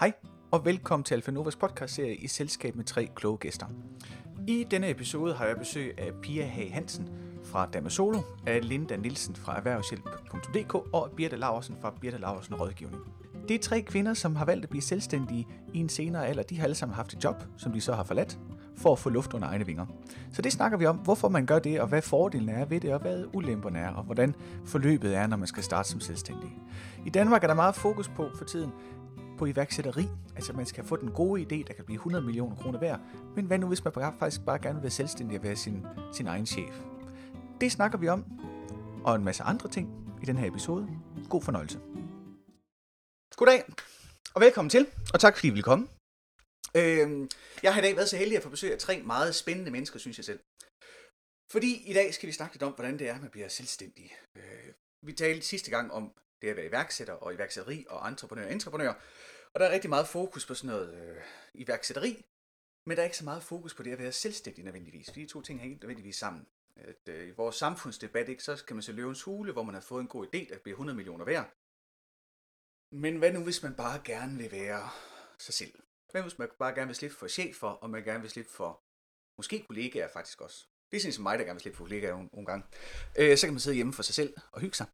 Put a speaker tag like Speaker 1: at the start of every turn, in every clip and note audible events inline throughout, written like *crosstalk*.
Speaker 1: Hej og velkommen til Alfa Novas podcastserie i selskab med tre kloge gæster. I denne episode har jeg besøg af Pia Hage Hansen fra Damasolo, af Linda Nielsen fra erhvervshjælp.dk og Birte Laursen fra Birte Laursen Rådgivning. Det er tre kvinder, som har valgt at blive selvstændige i en senere alder. De har alle sammen haft et job, som de så har forladt, for at få luft under egne vinger. Så det snakker vi om, hvorfor man gør det, og hvad fordelen er ved det, og hvad ulemperne er, og hvordan forløbet er, når man skal starte som selvstændig. I Danmark er der meget fokus på for tiden, på iværksætteri. Altså man skal få den gode idé, der kan blive 100 millioner kroner værd. Men hvad nu, hvis man faktisk bare gerne vil være selvstændig og være sin, sin egen chef? Det snakker vi om, og en masse andre ting i den her episode. God fornøjelse. Goddag, og velkommen til, og tak fordi I vil komme. Øh, jeg har i dag været så heldig at få besøg af tre meget spændende mennesker, synes jeg selv. Fordi i dag skal vi snakke lidt om, hvordan det er, at man bliver selvstændig. Øh, vi talte sidste gang om det at være iværksætter og iværksætteri og entreprenør og entreprenør. Og der er rigtig meget fokus på sådan noget øh, iværksætteri, men der er ikke så meget fokus på det at være selvstændig nødvendigvis, fordi de to ting hænger ikke nødvendigvis sammen. At, øh, I vores samfundsdebat, ikke, så kan man se løvens hule, hvor man har fået en god idé, der bliver 100 millioner værd. Men hvad nu, hvis man bare gerne vil være sig selv? Hvad hvis man bare gerne vil slippe for chefer, og man gerne vil slippe for måske kollegaer faktisk også? Det er sådan som mig, der gerne vil slippe for kollegaer nogle, nogle gange. Øh, så kan man sidde hjemme for sig selv og hygge sig.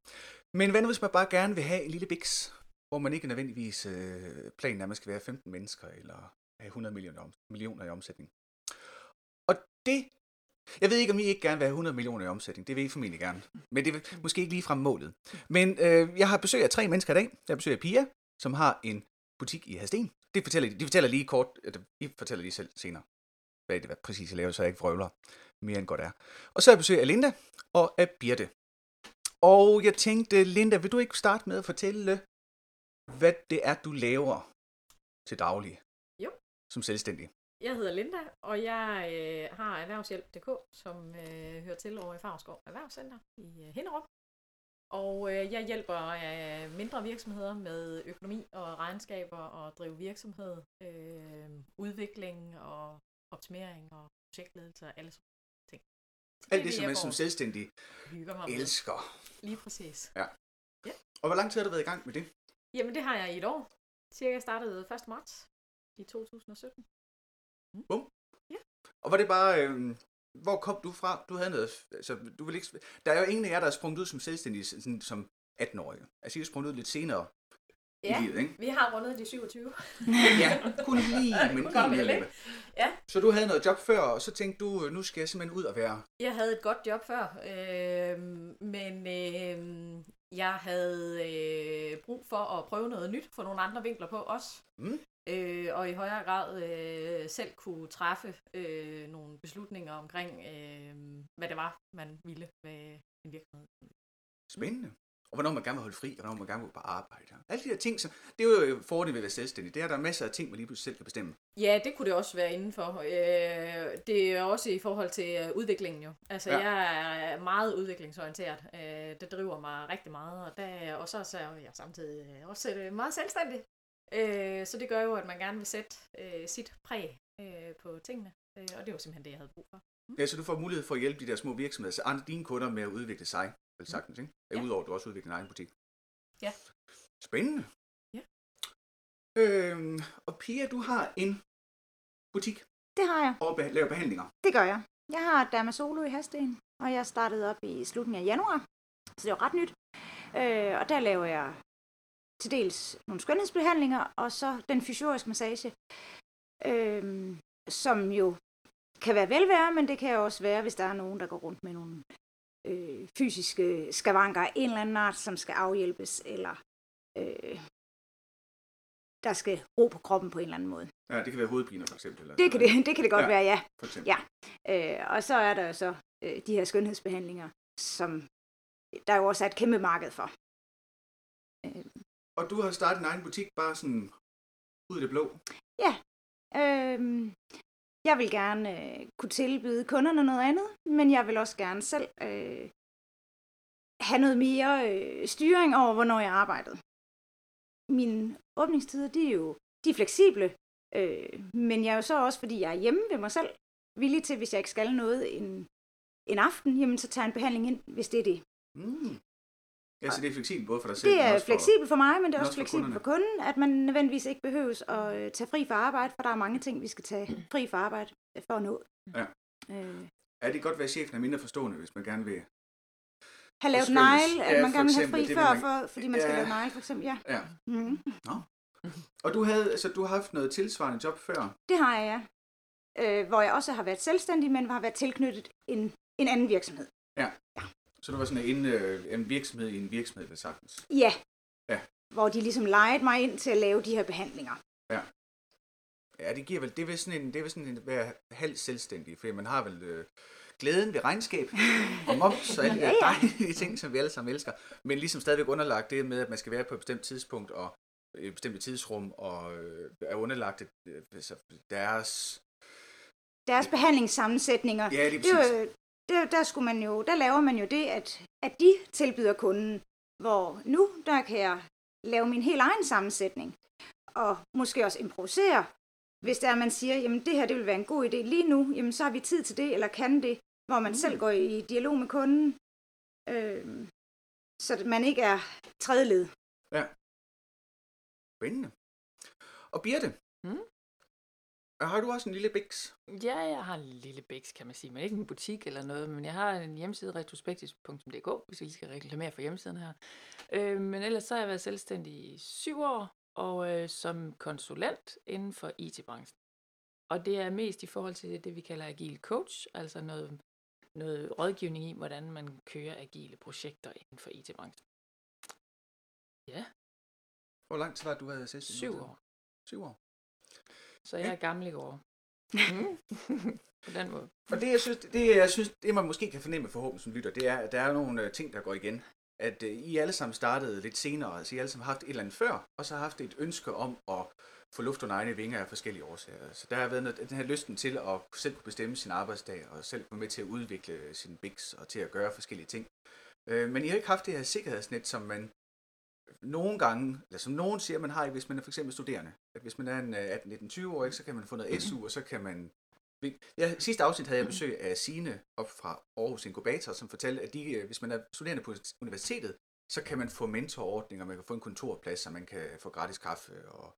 Speaker 1: Men hvad nu, hvis man bare gerne vil have en lille biks, hvor man ikke nødvendigvis øh, planen er, at man skal være 15 mennesker, eller have 100 millioner, millioner i omsætning. Og det, jeg ved ikke, om I ikke gerne vil have 100 millioner i omsætning. Det vil I formentlig gerne. Men det er måske ikke lige frem målet. Men øh, jeg har besøg af tre mennesker i dag. Jeg besøger Pia, som har en butik i Hasten. Det fortæller de, de fortæller lige kort, at I fortæller lige selv senere, hvad det var præcis jeg laver, så jeg ikke vrøvler mere end godt er. Og så har jeg besøg af Linda og af Birte. Og jeg tænkte, Linda, vil du ikke starte med at fortælle, hvad det er, du laver til daglig?
Speaker 2: Jo.
Speaker 1: Som selvstændig.
Speaker 2: Jeg hedder Linda, og jeg øh, har erhvervshjælp.dk, som øh, hører til over i Favrskov Erhvervscenter i øh, Hinderup. Og øh, jeg hjælper øh, mindre virksomheder med økonomi og regnskaber og drive virksomhed, øh, udvikling og optimering og projektledelse og alle sådan
Speaker 1: Alt det, som man som selvstændig elsker.
Speaker 2: Lige præcis.
Speaker 1: Og hvor lang tid har du været i gang med det?
Speaker 2: Jamen det har jeg i et år. Cirka startede 1. marts i 2017.
Speaker 1: Og var det bare... Øh, hvor kom du fra? Du havde noget... Altså, du vil ikke, der er jo ingen af jer, der er sprunget ud som selvstændige sådan, som 18-årige. Altså, I er sprunget ud lidt senere
Speaker 2: Ja,
Speaker 1: i livet, ikke?
Speaker 2: vi har rundet de 27. *laughs*
Speaker 1: Ja, kun lige, *laughs* men
Speaker 2: Godt
Speaker 1: lige
Speaker 2: ikke? Ja.
Speaker 1: Så du havde noget job før, og så tænkte du, nu skal jeg simpelthen ud og være...
Speaker 2: Jeg havde et godt job før, øh, men øh, jeg havde øh, brug for at prøve noget nyt, få nogle andre vinkler på også.
Speaker 1: Mm.
Speaker 2: Øh, og i højere grad øh, selv kunne træffe øh, nogle beslutninger omkring, øh, hvad det var, man ville med en virksomhed.
Speaker 1: Spændende. Og hvornår man gerne vil holde fri, og hvornår man gerne vil på arbejde. Alle de her ting, så, det er jo fordelen ved at være selvstændig. Det er, at der er masser af ting, man lige pludselig selv kan bestemme.
Speaker 2: Ja, det kunne det også være indenfor. Øh, det er også i forhold til øh, udviklingen jo. Altså,
Speaker 1: Ja.
Speaker 2: jeg er meget udviklingsorienteret. Øh, det driver mig rigtig meget, og, der, og så, så er jeg samtidig øh, også øh, meget selvstændig. Øh, så det gør jo, at man gerne vil sætte øh, sit præg øh, på tingene, øh, og det var simpelthen det, jeg havde brug for.
Speaker 1: Ja, så du får mulighed for at hjælpe de der små virksomheder, så andre dine kunder med at udvikle sig, vel sagtens, ikke? Ja. Udover at du også udvikler din egen butik.
Speaker 2: Ja.
Speaker 1: Spændende.
Speaker 2: Ja.
Speaker 1: Øhm, og Pia, du har en butik
Speaker 3: Det har jeg.
Speaker 1: og be- laver behandlinger.
Speaker 3: Det gør jeg. Jeg har Dermasolo i Hasten, og jeg startede op i slutningen af januar, så det var ret nyt. Øh, og der laver jeg til dels nogle skønhedsbehandlinger, og så den fysioriske massage, øh, som jo kan være velvære, men det kan også være, hvis der er nogen, der går rundt med nogle øh, fysiske skavanker af en eller anden art, som skal afhjælpes, eller øh, der skal ro på kroppen på en eller anden måde.
Speaker 1: Ja, det kan være hovedpiner for eksempel. Eller
Speaker 3: Det kan det, det, kan det godt
Speaker 1: Ja.
Speaker 3: ja. være, ja.
Speaker 1: For eksempel.
Speaker 3: Ja. Øh, og så er der jo så øh, de her skønhedsbehandlinger, som der jo også er et kæmpe marked for. Øh,
Speaker 1: Og du har startet en egen butik bare sådan ud af det blå.
Speaker 3: øh, jeg vil gerne øh, kunne tilbyde kunderne noget andet, men jeg vil også gerne selv øh, have noget mere øh, styring over, hvornår jeg arbejdede. Mine åbningstider, de er jo de er fleksible, øh, men jeg er jo så også, fordi jeg er hjemme ved mig selv, villig til, hvis jeg ikke skal noget en, en aften, jamen så tager en behandling ind, hvis det er det.
Speaker 1: Mm. Ja, så det er fleksibelt både for dig selv,
Speaker 3: Det er fleksibelt for mig, men det er også
Speaker 1: også for
Speaker 3: fleksibelt for kunden, at man nødvendigvis ikke behøves at øh, tage fri fra arbejde, for der er mange ting, vi skal tage *clears throat* fri fra arbejde øh, for at nå.
Speaker 1: Ja.
Speaker 3: Øh,
Speaker 1: Ja, det godt være, at chefen er mindre forstående, hvis man gerne vil...
Speaker 3: have lavet
Speaker 1: skønnes.
Speaker 3: negl, at
Speaker 1: Ja,
Speaker 3: man gerne vil have fri
Speaker 1: det
Speaker 3: før,
Speaker 1: man-
Speaker 3: for, fordi man skal
Speaker 1: Ja.
Speaker 3: lave negl, for eksempel. Ja.
Speaker 1: Ja.
Speaker 3: Mm.
Speaker 1: Og du havde, altså, du har haft noget tilsvarende job før.
Speaker 3: Det har jeg, ja. Øh, hvor jeg også har været selvstændig, men har været tilknyttet en, en anden virksomhed.
Speaker 1: Så du var sådan en, øh, en virksomhed i en virksomhed, ved sagtens.
Speaker 3: Ja.
Speaker 1: Ja.
Speaker 3: Hvor de ligesom lejede mig ind til at lave de her behandlinger.
Speaker 1: Ja, det giver vel, det er vel sådan en, det er vel sådan en at være halvt selvstændig, fordi man har vel øh, glæden ved regnskab og moms og alle *laughs* de
Speaker 3: Ja, ja.
Speaker 1: dejlige *laughs* ting, som vi alle sammen elsker, men ligesom stadigvæk underlagt det med, at man skal være på et bestemt tidspunkt og et bestemt tidsrum og øh, er underlagt øh, altså deres...
Speaker 3: Deres behandlingssammensætninger.
Speaker 1: Ja,
Speaker 3: det er jo, der, der, skulle man jo, der laver man jo det, at, at de tilbyder kunden, hvor nu der kan jeg lave min helt egen sammensætning, og måske også improvisere. Hvis der man siger, jamen det her det vil være en god idé lige nu, jamen så har vi tid til det, eller kan det, hvor man mm. selv går i dialog med kunden, øh, så man ikke er tredje led.
Speaker 1: Spændende. Og Birte? Har du også en lille biks?
Speaker 4: Ja, jeg har en lille bæks, kan man sige, men ikke en butik eller noget, men jeg har en hjemmeside, retrospektiv.dk, hvis vi skal reklamere for hjemmesiden her. Øh, men ellers så har jeg været selvstændig i syv år, og øh, som konsulent inden for IT-branchen. Og det er mest i forhold til det, vi kalder agile coach, altså noget, noget rådgivning i, hvordan man kører agile projekter inden for IT-branchen. Ja,
Speaker 1: Hvor lang tid var du havde selvstændig?
Speaker 4: syv år.
Speaker 1: Syv år.
Speaker 4: Så jeg er gammel i går. Mm. *laughs* på den måde.
Speaker 1: For det, jeg synes, det, jeg synes, det man måske kan fornemme forhåbentlig som lytter, det er, at der er nogle øh, ting, der går igen. At øh, I alle sammen startede lidt senere, altså I alle sammen har haft et eller andet før, og så har haft et ønske om at få luft under egne vinger af forskellige årsager. Så der har været noget, den her lysten til at selv kunne bestemme sin arbejdsdag, og selv være med til at udvikle sin biks, og til at gøre forskellige ting. Øh, men I har ikke haft det her sikkerhedsnet, som man nogle gange, eller som nogen siger, man har, hvis man er for eksempel studerende. At hvis man er en øh, 18-19-20 så kan man få noget SU, og så kan man... Ja, sidste afsnit havde jeg besøg af Sine op fra Aarhus Inkubator, som fortalte, at de, øh, hvis man er studerende på universitetet, så kan man få mentorordninger, man kan få en kontorplads, og man kan få gratis kaffe og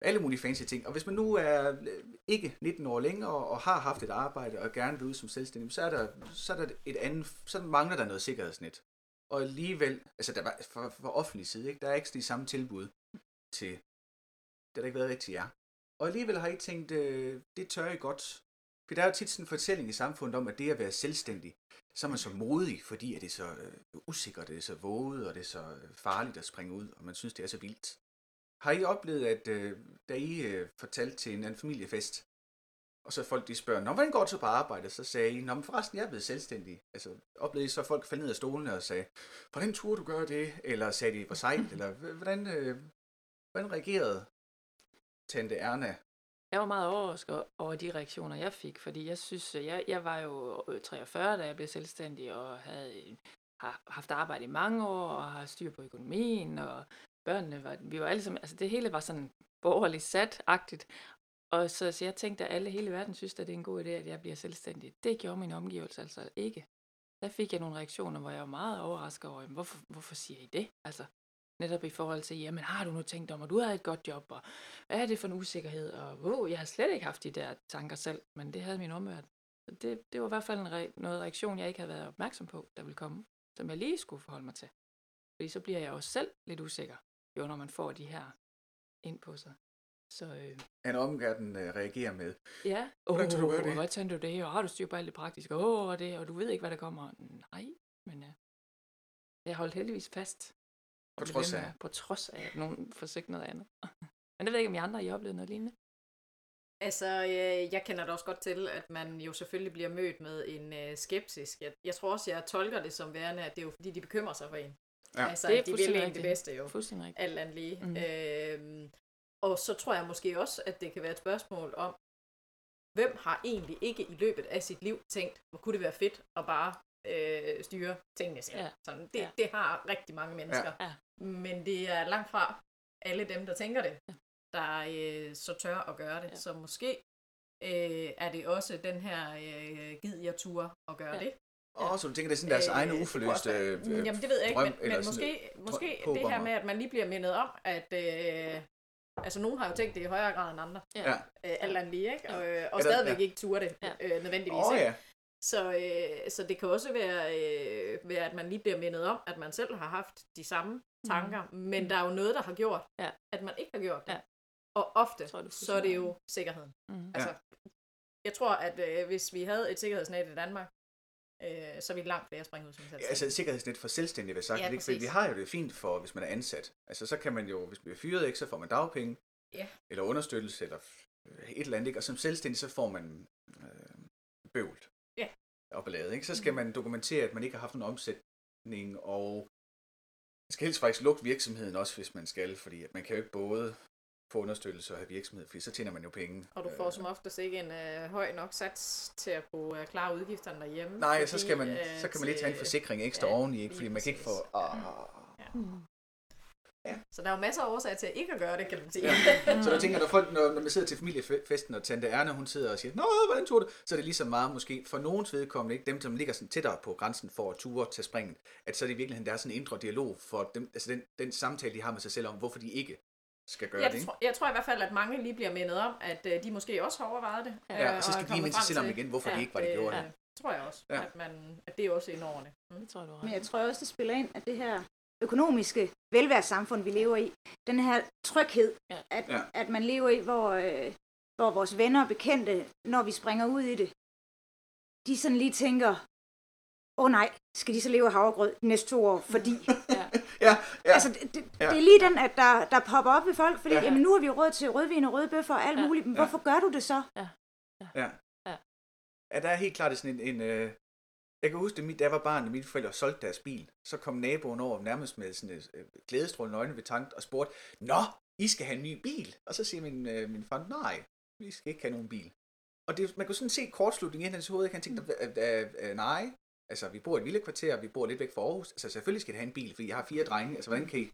Speaker 1: alle mulige fancy ting. Og hvis man nu er øh, ikke 19 år længere og har haft et arbejde og gerne vil ud som selvstændig, så er der, så er der et andet, så mangler der noget sikkerhedsnet. Og alligevel, altså der var for, for offentlig side, ikke, der er ikke de samme tilbud til, det har der ikke været rigtigt til jer. Og alligevel har I tænkt, øh, det tør I godt. For der er jo tit sådan en fortælling i samfundet om, at det at være selvstændig, så er man så modig, fordi at det er så øh, usikkert, det er så våget, og det er så øh, farligt at springe ud, og man synes, det er så vildt. Har I oplevet, at øh, da I øh, fortalte til en anden familiefest, og så folk de spørger, Nå, hvordan går det så på arbejde? Så sagde I, Nå, men forresten, jeg er blevet selvstændig. Altså, oplevede I så, folk faldt ned af stolene og sagde, hvordan turde du gøre det? Eller sagde de, hvor sejt? *laughs* Eller hvordan, øh, hvordan reagerede Tante Erna?
Speaker 4: Jeg var meget overrasket over de reaktioner, jeg fik, fordi jeg synes, at jeg, jeg var jo øh, 43, da jeg blev selvstændig, og havde har haft arbejde i mange år, og har styr på økonomien, og børnene var, vi var alle sammen, altså det hele var sådan borgerligt sat-agtigt, og så, så jeg tænkte, at alle hele verden synes, at det er en god idé, at jeg bliver selvstændig. Det gjorde min omgivelse altså ikke. Der fik jeg nogle reaktioner, hvor jeg var meget overrasket over, hvorfor, hvorfor siger I det? Altså, netop i forhold til, jamen har du nu tænkt om, at du har et godt job, og hvad er det for en usikkerhed, og wow, jeg har slet ikke haft de der tanker selv, men det havde min omverden. Det, det var i hvert fald en re- noget reaktion, jeg ikke havde været opmærksom på, der ville komme, som jeg lige skulle forholde mig til. Fordi så bliver jeg også selv lidt usikker, jo når man får de her ind på sig. Så øh,
Speaker 1: En omverden øh, reagerer med.
Speaker 4: ja,
Speaker 1: Hvordan tager du gøre det?
Speaker 4: hvad tænker du det, og har du styr på alt det praktiske, åh, og det, og du ved ikke, hvad der kommer. Nej, men øh, jeg holdt heldigvis fast.
Speaker 1: På trods
Speaker 4: med
Speaker 1: af.
Speaker 4: at- På trods af, at nogen forsøgte noget andet. *laughs* Men jeg ved ikke, om I andre har I oplevet noget lignende.
Speaker 2: Altså, øh, jeg kender da også godt til, at man jo selvfølgelig bliver mødt med en øh, skepsis. Jeg, jeg tror også, jeg tolker det som værende, at det er jo fordi, de bekymrer sig for en.
Speaker 1: Ja.
Speaker 2: Altså,
Speaker 4: Det er
Speaker 2: de vil en det bedste jo.
Speaker 4: Fuldstændig rigtigt.
Speaker 2: Alt andet lige. Mm. Øhm, og så tror jeg måske også, at det kan være et spørgsmål om, hvem har egentlig ikke i løbet af sit liv tænkt, hvor kunne det være fedt at bare øh, styre tingene selv.
Speaker 4: Ja.
Speaker 2: Sådan, det,
Speaker 4: Ja.
Speaker 2: det har rigtig mange mennesker.
Speaker 4: Ja.
Speaker 2: Men det er langt fra alle dem, der tænker det, der øh, så tør at gøre det.
Speaker 4: Ja.
Speaker 2: Så måske øh, er det også den her øh, gid jeg tur at gøre
Speaker 4: Ja.
Speaker 2: det.
Speaker 1: Åh, oh, så du tænker, det er sådan deres
Speaker 2: Øh,
Speaker 1: egne uforløste øh,
Speaker 2: Jamen det ved jeg ikke,
Speaker 1: drøm,
Speaker 2: men, men måske, måske det her med, at man lige bliver mindet om, at øh, altså nogen har jo tænkt det i højere grad end andre.
Speaker 4: Ja.
Speaker 2: Øh, alt andet lige, ikke? Og, øh, og stadigvæk
Speaker 1: ja.
Speaker 2: ikke turde det
Speaker 4: Ja.
Speaker 2: øh, nødvendigvis.
Speaker 1: Oh,
Speaker 2: ikke?
Speaker 1: ja.
Speaker 2: Så, øh, så det kan også være, øh, være, at man lige bliver mindet om, at man selv har haft de samme tanker, mm. men
Speaker 4: Mm.
Speaker 2: der er jo noget, der har gjort,
Speaker 4: Ja.
Speaker 2: at man ikke har gjort det.
Speaker 4: Ja.
Speaker 2: Og ofte,
Speaker 4: Jeg tror, du
Speaker 2: så er det jo sikkerheden.
Speaker 4: Mm.
Speaker 2: Altså, jeg tror, at øh, hvis vi havde et sikkerhedsnet i Danmark, øh, så ville langt flere springe ud som
Speaker 1: Ja, altså et sikkerhedsnet for selvstændige, vil jeg sagt.
Speaker 2: Ja,
Speaker 1: ikke? Fordi vi har jo det fint for, hvis man er ansat. Altså så kan man jo, hvis man bliver fyret, ikke, så får man dagpenge,
Speaker 2: Ja.
Speaker 1: eller understøttelse, eller øh, et eller andet, ikke? Og som selvstændig, så får man øh, bøvlt.
Speaker 2: Ja.
Speaker 1: Og ballade, ikke? Så skal man dokumentere, at man ikke har haft en omsætning, og man skal helst faktisk lukke virksomheden også, hvis man skal, fordi at man kan jo ikke både få understøttelse og have virksomhed, fordi så tjener man jo penge.
Speaker 2: Og du får som oftest ikke en øh, høj nok sats til at kunne øh, klare udgifterne derhjemme.
Speaker 1: Nej, så,
Speaker 2: fordi,
Speaker 1: skal man,
Speaker 2: øh,
Speaker 1: så kan man lige tage en forsikring ekstra
Speaker 2: ja,
Speaker 1: oveni, ikke? fordi man kan ikke få...
Speaker 2: præcis.
Speaker 1: Ah,
Speaker 4: Mm.
Speaker 2: Så der er jo masser af årsager til ikke at gøre det, kan man sige.
Speaker 1: Ja. *laughs* Så jeg tænker, når, folk, når, når man sidder til familiefesten, og Tante Erna, hun sidder og siger, Nå, hvordan tog det? Så er det lige så meget måske for nogens vedkommende, ikke? dem som ligger sådan tættere på grænsen for at ture til springen, at så er det i virkeligheden, der er sådan en indre dialog for dem, altså den, den samtale, de har med sig selv om, hvorfor de ikke skal gøre
Speaker 2: jeg,
Speaker 1: det. Ikke?
Speaker 2: tror, jeg tror i hvert fald, at mange lige bliver mindet om, at øh, de måske også har overvejet det.
Speaker 1: Ja,
Speaker 2: øh,
Speaker 1: og så skal
Speaker 2: er
Speaker 1: de lige selv om igen, hvorfor de
Speaker 2: at,
Speaker 1: ikke var, de gjorde det.
Speaker 2: øh, tror jeg også,
Speaker 1: Ja.
Speaker 2: ja. at, man, at det er også indordene. Mm.
Speaker 4: Det tror jeg, du har
Speaker 3: Men jeg tror også, det spiller ind, at det her økonomiske velfærdssamfund, vi lever i, den her tryghed,
Speaker 4: Ja.
Speaker 3: at,
Speaker 1: Ja.
Speaker 3: at man lever i, hvor, øh, hvor vores venner og bekendte, når vi springer ud i det, de sådan lige tænker, åh oh, nej, skal de så leve af havregrød de næste to år, fordi... *laughs*
Speaker 4: Ja. *laughs*
Speaker 1: Ja, ja.
Speaker 3: Altså, det, det,
Speaker 1: Ja.
Speaker 3: det er lige den, at der, der popper op ved folk, fordi
Speaker 1: Ja.
Speaker 3: ja. jamen, nu har vi råd til rødvin og røde bøffer og alt
Speaker 4: Ja.
Speaker 3: muligt, men
Speaker 1: Ja.
Speaker 3: hvorfor gør du det så?
Speaker 1: Ja.
Speaker 4: Ja.
Speaker 1: ja, der er helt klart sådan en... en øh... Jeg kan huske, mit- da jeg var barn, og mine forældre solgte deres bil, så kom naboen over nærmest med sådan et øh, glædestrålende øjne ved tanken og spurgte, Nå, I skal have en ny bil? Og så siger min, øh, min far, nej, vi skal ikke have nogen bil. Og det, man kunne sådan se kortslutningen i hans hoved, ikke? han tænkte, nej, altså vi bor i et villekvarter, vi bor lidt væk fra Aarhus, altså selvfølgelig skal det have en bil, fordi jeg har fire drenge, altså hvordan kan I,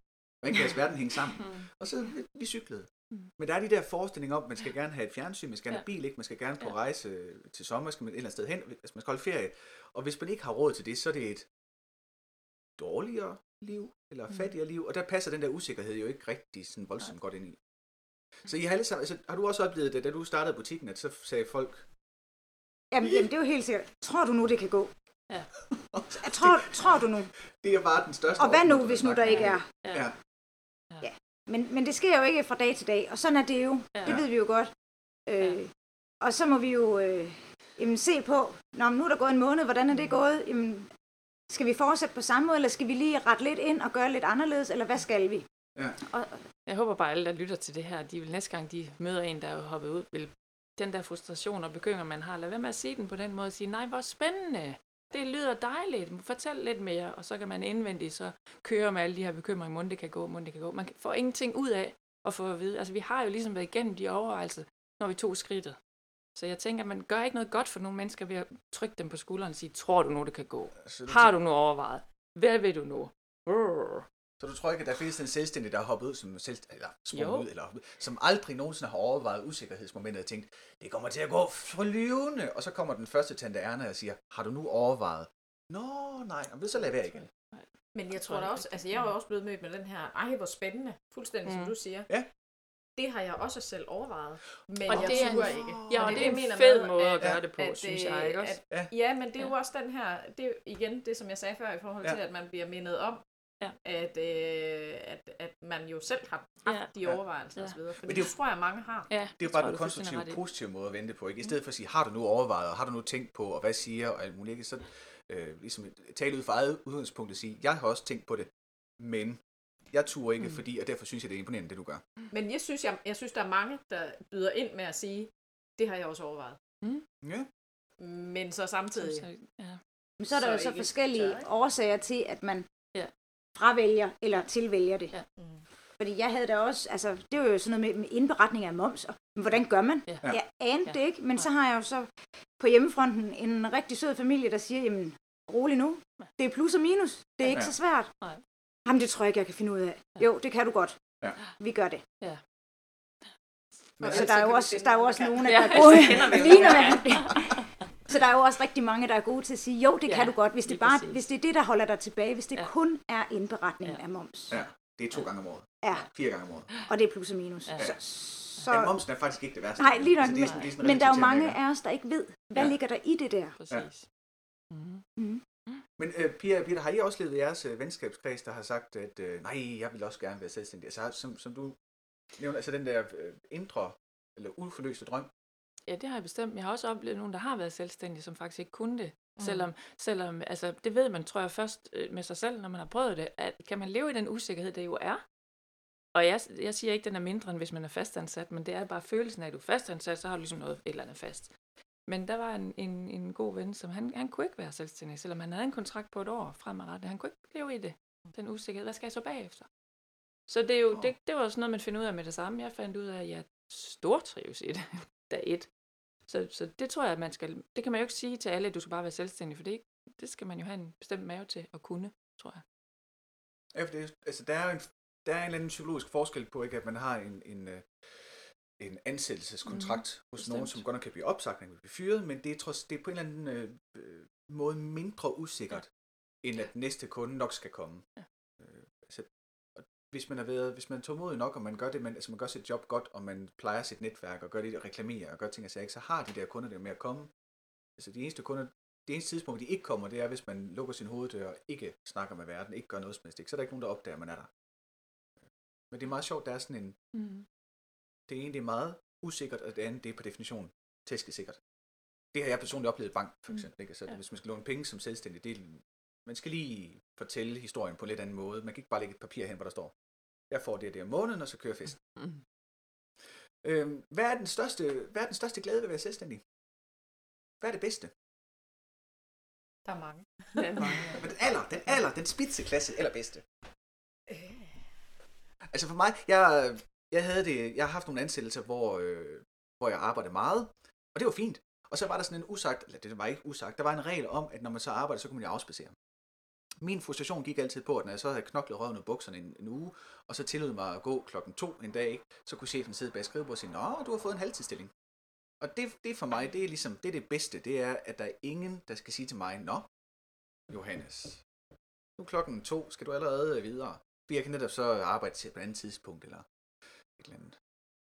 Speaker 1: hvordan kan jeres verden hænge sammen?
Speaker 4: Mm.
Speaker 1: Og så vi, cyklede.
Speaker 4: Mm.
Speaker 1: Men der er de der forestillinger om, at man skal gerne have et fjernsyn, man skal gerne have
Speaker 4: Ja.
Speaker 1: bil, ikke? man skal gerne på
Speaker 4: Ja.
Speaker 1: rejse til sommer, skal man et eller andet sted hen, altså man skal holde ferie. Og hvis man ikke har råd til det, så er det et dårligere liv, eller
Speaker 4: Mm.
Speaker 1: fattigere liv, og der passer den der usikkerhed jo ikke rigtig sådan voldsomt godt ind i. Så I har, alle sammen, altså, har du også oplevet det, da du startede butikken, at så sagde folk,
Speaker 3: Jamen, jamen, det er jo helt sikkert. Tror du nu, det kan gå?
Speaker 4: Ja. *laughs*
Speaker 3: Jeg tror, tror du nu?
Speaker 1: det er bare den største
Speaker 3: Og hvad nu, hvis nu der ikke er?
Speaker 1: Ja.
Speaker 3: Men, men det sker jo ikke fra dag til dag, og sådan er det jo.
Speaker 4: Ja.
Speaker 3: Det ved vi jo godt. Øh, og så må vi jo øh, jamen, se på, Nå, nu er der gået en måned, hvordan er det gået? Jamen, skal vi fortsætte på samme måde, eller skal vi lige rette lidt ind og gøre lidt anderledes, eller hvad skal vi?
Speaker 1: Ja.
Speaker 3: Og,
Speaker 4: Jeg håber bare, at alle, der lytter til det her, de vil næste gang, de møder en, der er hoppet ud, vil den der frustration og bekymring, man har, lad være med at sige den på den måde og sige, nej, hvor spændende, det lyder dejligt, fortæl lidt mere, og så kan man indvendigt så køre med alle de her bekymringer, må det kan gå, må det kan gå. Man får ingenting ud af at få at vide. Altså, vi har jo ligesom været igennem de overvejelser, når vi tog skridtet. Så jeg tænker, at man gør ikke noget godt for nogle mennesker ved at trykke dem på skulderen og sige, tror du nu, det kan gå?
Speaker 1: Så,
Speaker 4: Har du nu overvejet? Hvad vil du nu? Brrr.
Speaker 1: Så du tror ikke, at der findes en selvstændig, der har hoppet ud som selv, eller sprunget
Speaker 4: Jo.
Speaker 1: ud, eller hoppet, som aldrig nogensinde har overvejet usikkerhedsmomentet og tænkt, det kommer til at gå flyvende, og så kommer den første tante Erna og siger, har du nu overvejet? Nå, nej, men så lad være igen.
Speaker 2: Men jeg tror da også, altså jeg er jo også blevet mødt med den her, ej hvor spændende, fuldstændig mm. Som du siger.
Speaker 1: Ja.
Speaker 2: Det har jeg også selv overvejet, men
Speaker 4: Og
Speaker 2: jeg
Speaker 4: det er en-
Speaker 2: turde ikke.
Speaker 4: Ja, og
Speaker 2: det,
Speaker 4: det er en
Speaker 2: mener
Speaker 4: fed
Speaker 2: med,
Speaker 4: måde at
Speaker 2: at-
Speaker 4: gøre det på,
Speaker 2: at,
Speaker 4: synes
Speaker 2: øh,
Speaker 4: jeg, ikke også?
Speaker 2: At,
Speaker 1: Ja.
Speaker 2: ja, men det er jo også den her, det er igen det, som jeg sagde før i forhold
Speaker 1: Ja.
Speaker 2: til, at man bliver mindet om,
Speaker 4: Ja.
Speaker 2: at, øh, at, at man jo selv har haft
Speaker 4: Ja.
Speaker 2: de overvejelser
Speaker 4: Ja.
Speaker 2: osv. For
Speaker 1: Men
Speaker 2: det,
Speaker 1: det er
Speaker 2: det tror jeg, mange har.
Speaker 4: Ja,
Speaker 1: Det er jo bare en konstruktiv, positiv måde at vente på. Ikke? I stedet for at sige, har du nu overvejet, og har du nu tænkt på, og hvad siger, og alt muligt. Ikke? Så øh, ligesom tale ud fra eget udgangspunkt og sige, jeg har også tænkt på det, men jeg turde ikke,
Speaker 4: Mm.
Speaker 1: fordi, og derfor synes jeg, det er imponerende, det du gør.
Speaker 2: Men jeg synes, jeg, jeg synes, der er mange, der byder ind med at sige, det har jeg også overvejet.
Speaker 1: Ja.
Speaker 2: Men så samtidig,
Speaker 4: Så- Ja.
Speaker 3: men så er der
Speaker 2: Så
Speaker 3: jo så
Speaker 2: ikke
Speaker 3: forskellige
Speaker 2: tør,
Speaker 3: årsager til, at man
Speaker 4: Ja.
Speaker 3: Fravælger eller tilvælger det.
Speaker 4: Ja.
Speaker 2: Mm.
Speaker 3: Fordi jeg havde da også, altså det var jo sådan noget med, indberetning af moms, og men hvordan gør man?
Speaker 4: Ja.
Speaker 3: Jeg anede
Speaker 4: Ja.
Speaker 3: det ikke, men så har jeg jo så på hjemmefronten en rigtig sød familie, der siger, jamen rolig nu, det er plus og minus, det er ikke
Speaker 1: Ja.
Speaker 3: så svært.
Speaker 4: Nej.
Speaker 3: Jamen det tror jeg ikke, jeg kan finde ud af. Jo, det kan du godt.
Speaker 1: Ja.
Speaker 3: Vi gør det.
Speaker 1: Men,
Speaker 3: Så
Speaker 2: ellers
Speaker 3: der er jo også, der er jo også nogen, der
Speaker 4: Ja, vi jo *laughs*
Speaker 3: ligner. *laughs* Så der er jo også rigtig mange, der er gode til at sige, jo, det
Speaker 4: Ja,
Speaker 3: kan du godt, hvis det, bare,
Speaker 4: præcis.
Speaker 3: hvis det er det, der holder dig tilbage, hvis det
Speaker 4: Ja.
Speaker 3: kun er indberetningen
Speaker 4: Ja.
Speaker 3: af moms.
Speaker 1: Ja, det er to gange om året.
Speaker 3: Ja,
Speaker 1: Fire gange om året.
Speaker 3: og det er plus og minus.
Speaker 4: Ja.
Speaker 3: Så,
Speaker 1: Så... Ja, momsen er faktisk ikke det værste.
Speaker 3: nej, lige nok,
Speaker 1: Altså, det er sådan- det er sådan
Speaker 3: men der er jo mange af os, der ikke ved, hvad
Speaker 1: Ja.
Speaker 3: ligger der i det der.
Speaker 4: Præcis. Mm.
Speaker 3: Mm.
Speaker 1: Men øh, Pia, Pia, har I også levet jeres øh, venskabskreds, der har sagt, at øh, nej, jeg vil også gerne være selvstændig? Altså, som, som du nævner, altså den der øh, indre eller uforløste drøm.
Speaker 4: Ja, det har jeg bestemt. Jeg har også oplevet nogen, der har været selvstændige, som faktisk ikke kunne det.
Speaker 2: Mm.
Speaker 4: Selvom, selvom, altså det ved man, tror jeg først øh, med sig selv, når man har prøvet det, at kan man leve i den usikkerhed, det jo er. Og jeg, jeg siger ikke, den er mindre, end hvis man er fastansat, men det er bare følelsen af, at du er fastansat, så har du ligesom noget et eller andet fast. Men der var en, en, en god ven, som han, han kunne ikke være selvstændig, selvom han havde en kontrakt på et år fremadrettet. Han kunne ikke leve i det, den usikkerhed. Hvad skal jeg så bagefter? Så det, er jo,
Speaker 1: Åh.
Speaker 4: det, det var sådan noget, man finder ud af med det samme. Jeg fandt ud af, at jeg stortrives i det, *laughs* dag et. Så, så det tror jeg, at man skal... Det kan man jo ikke sige til alle, at du skal bare være selvstændig, for det, ikke- det skal man jo have en bestemt mave til at kunne, tror jeg.
Speaker 1: Ja, for det, altså, der er jo en, der er en eller anden psykologisk forskel på, ikke, at man har en, en, øh, en ansættelseskontrakt mm, hos nogen,
Speaker 4: bestemt.
Speaker 1: som godt nok kan blive opsagt, kan blive fyret, men det er, trods, det er på en eller anden øh, øh, måde mindre usikkert, end at næste kunde nok skal komme.
Speaker 4: Ja.
Speaker 1: Hvis man har været, hvis man er tålmodig nok, og man gør det, man, altså man gør sit job godt, og man plejer sit netværk, og gør det, og reklamerer, og gør ting og sager, så har de der kunder det med at komme. Altså de eneste kunder, det eneste tidspunkt, de ikke kommer, det er, hvis man lukker sin hoveddør og ikke snakker med verden, ikke gør noget som helst, ikke? så er der ikke nogen, der opdager, at man er der. Men det er meget sjovt, der er sådan en,
Speaker 4: Mm.
Speaker 1: det er meget usikkert, og det andet det er på definition tæskesikkert. Det har jeg personligt oplevet i bank, for
Speaker 4: Mm.
Speaker 1: eksempel. Ikke? Altså,
Speaker 4: Ja.
Speaker 1: Hvis man skal låne penge som selvstændig, det er, man skal lige fortælle historien på en lidt anden måde. Man kan ikke bare lægge et papir hen, hvor der står, jeg får det det om måneden, og så kører festen.
Speaker 4: Mm.
Speaker 1: Øhm, hvad, er den største, hvad er den største glæde ved at være selvstændig? Hvad er det bedste?
Speaker 2: Der er mange. *laughs*
Speaker 4: Det er mange.
Speaker 1: Men den aller, den aller, den spidseklasse eller bedste.
Speaker 2: Øh,
Speaker 1: Altså for mig, jeg, jeg havde det, jeg har haft nogle ansættelser, hvor, øh, hvor jeg arbejdede meget, og det var fint. Og så var der sådan en usagt, eller det var ikke usagt, der var en regel om, at når man så arbejdede, så kunne man jo afspacere. Min frustration gik altid på, at når jeg så havde knoklet røven af bukserne en, en uge, og så tillod mig at gå klokken to en dag, så kunne chefen sidde bag skrivebordet og sige, Nå, du har fået en halvtidsstilling. Og det, det for mig, det er ligesom, det er det bedste, det er, at der er ingen, der skal sige til mig, Nå, Johannes, nu er klokken to, skal du allerede øh, videre? For jeg kan netop så arbejde til et andet tidspunkt, eller et eller andet.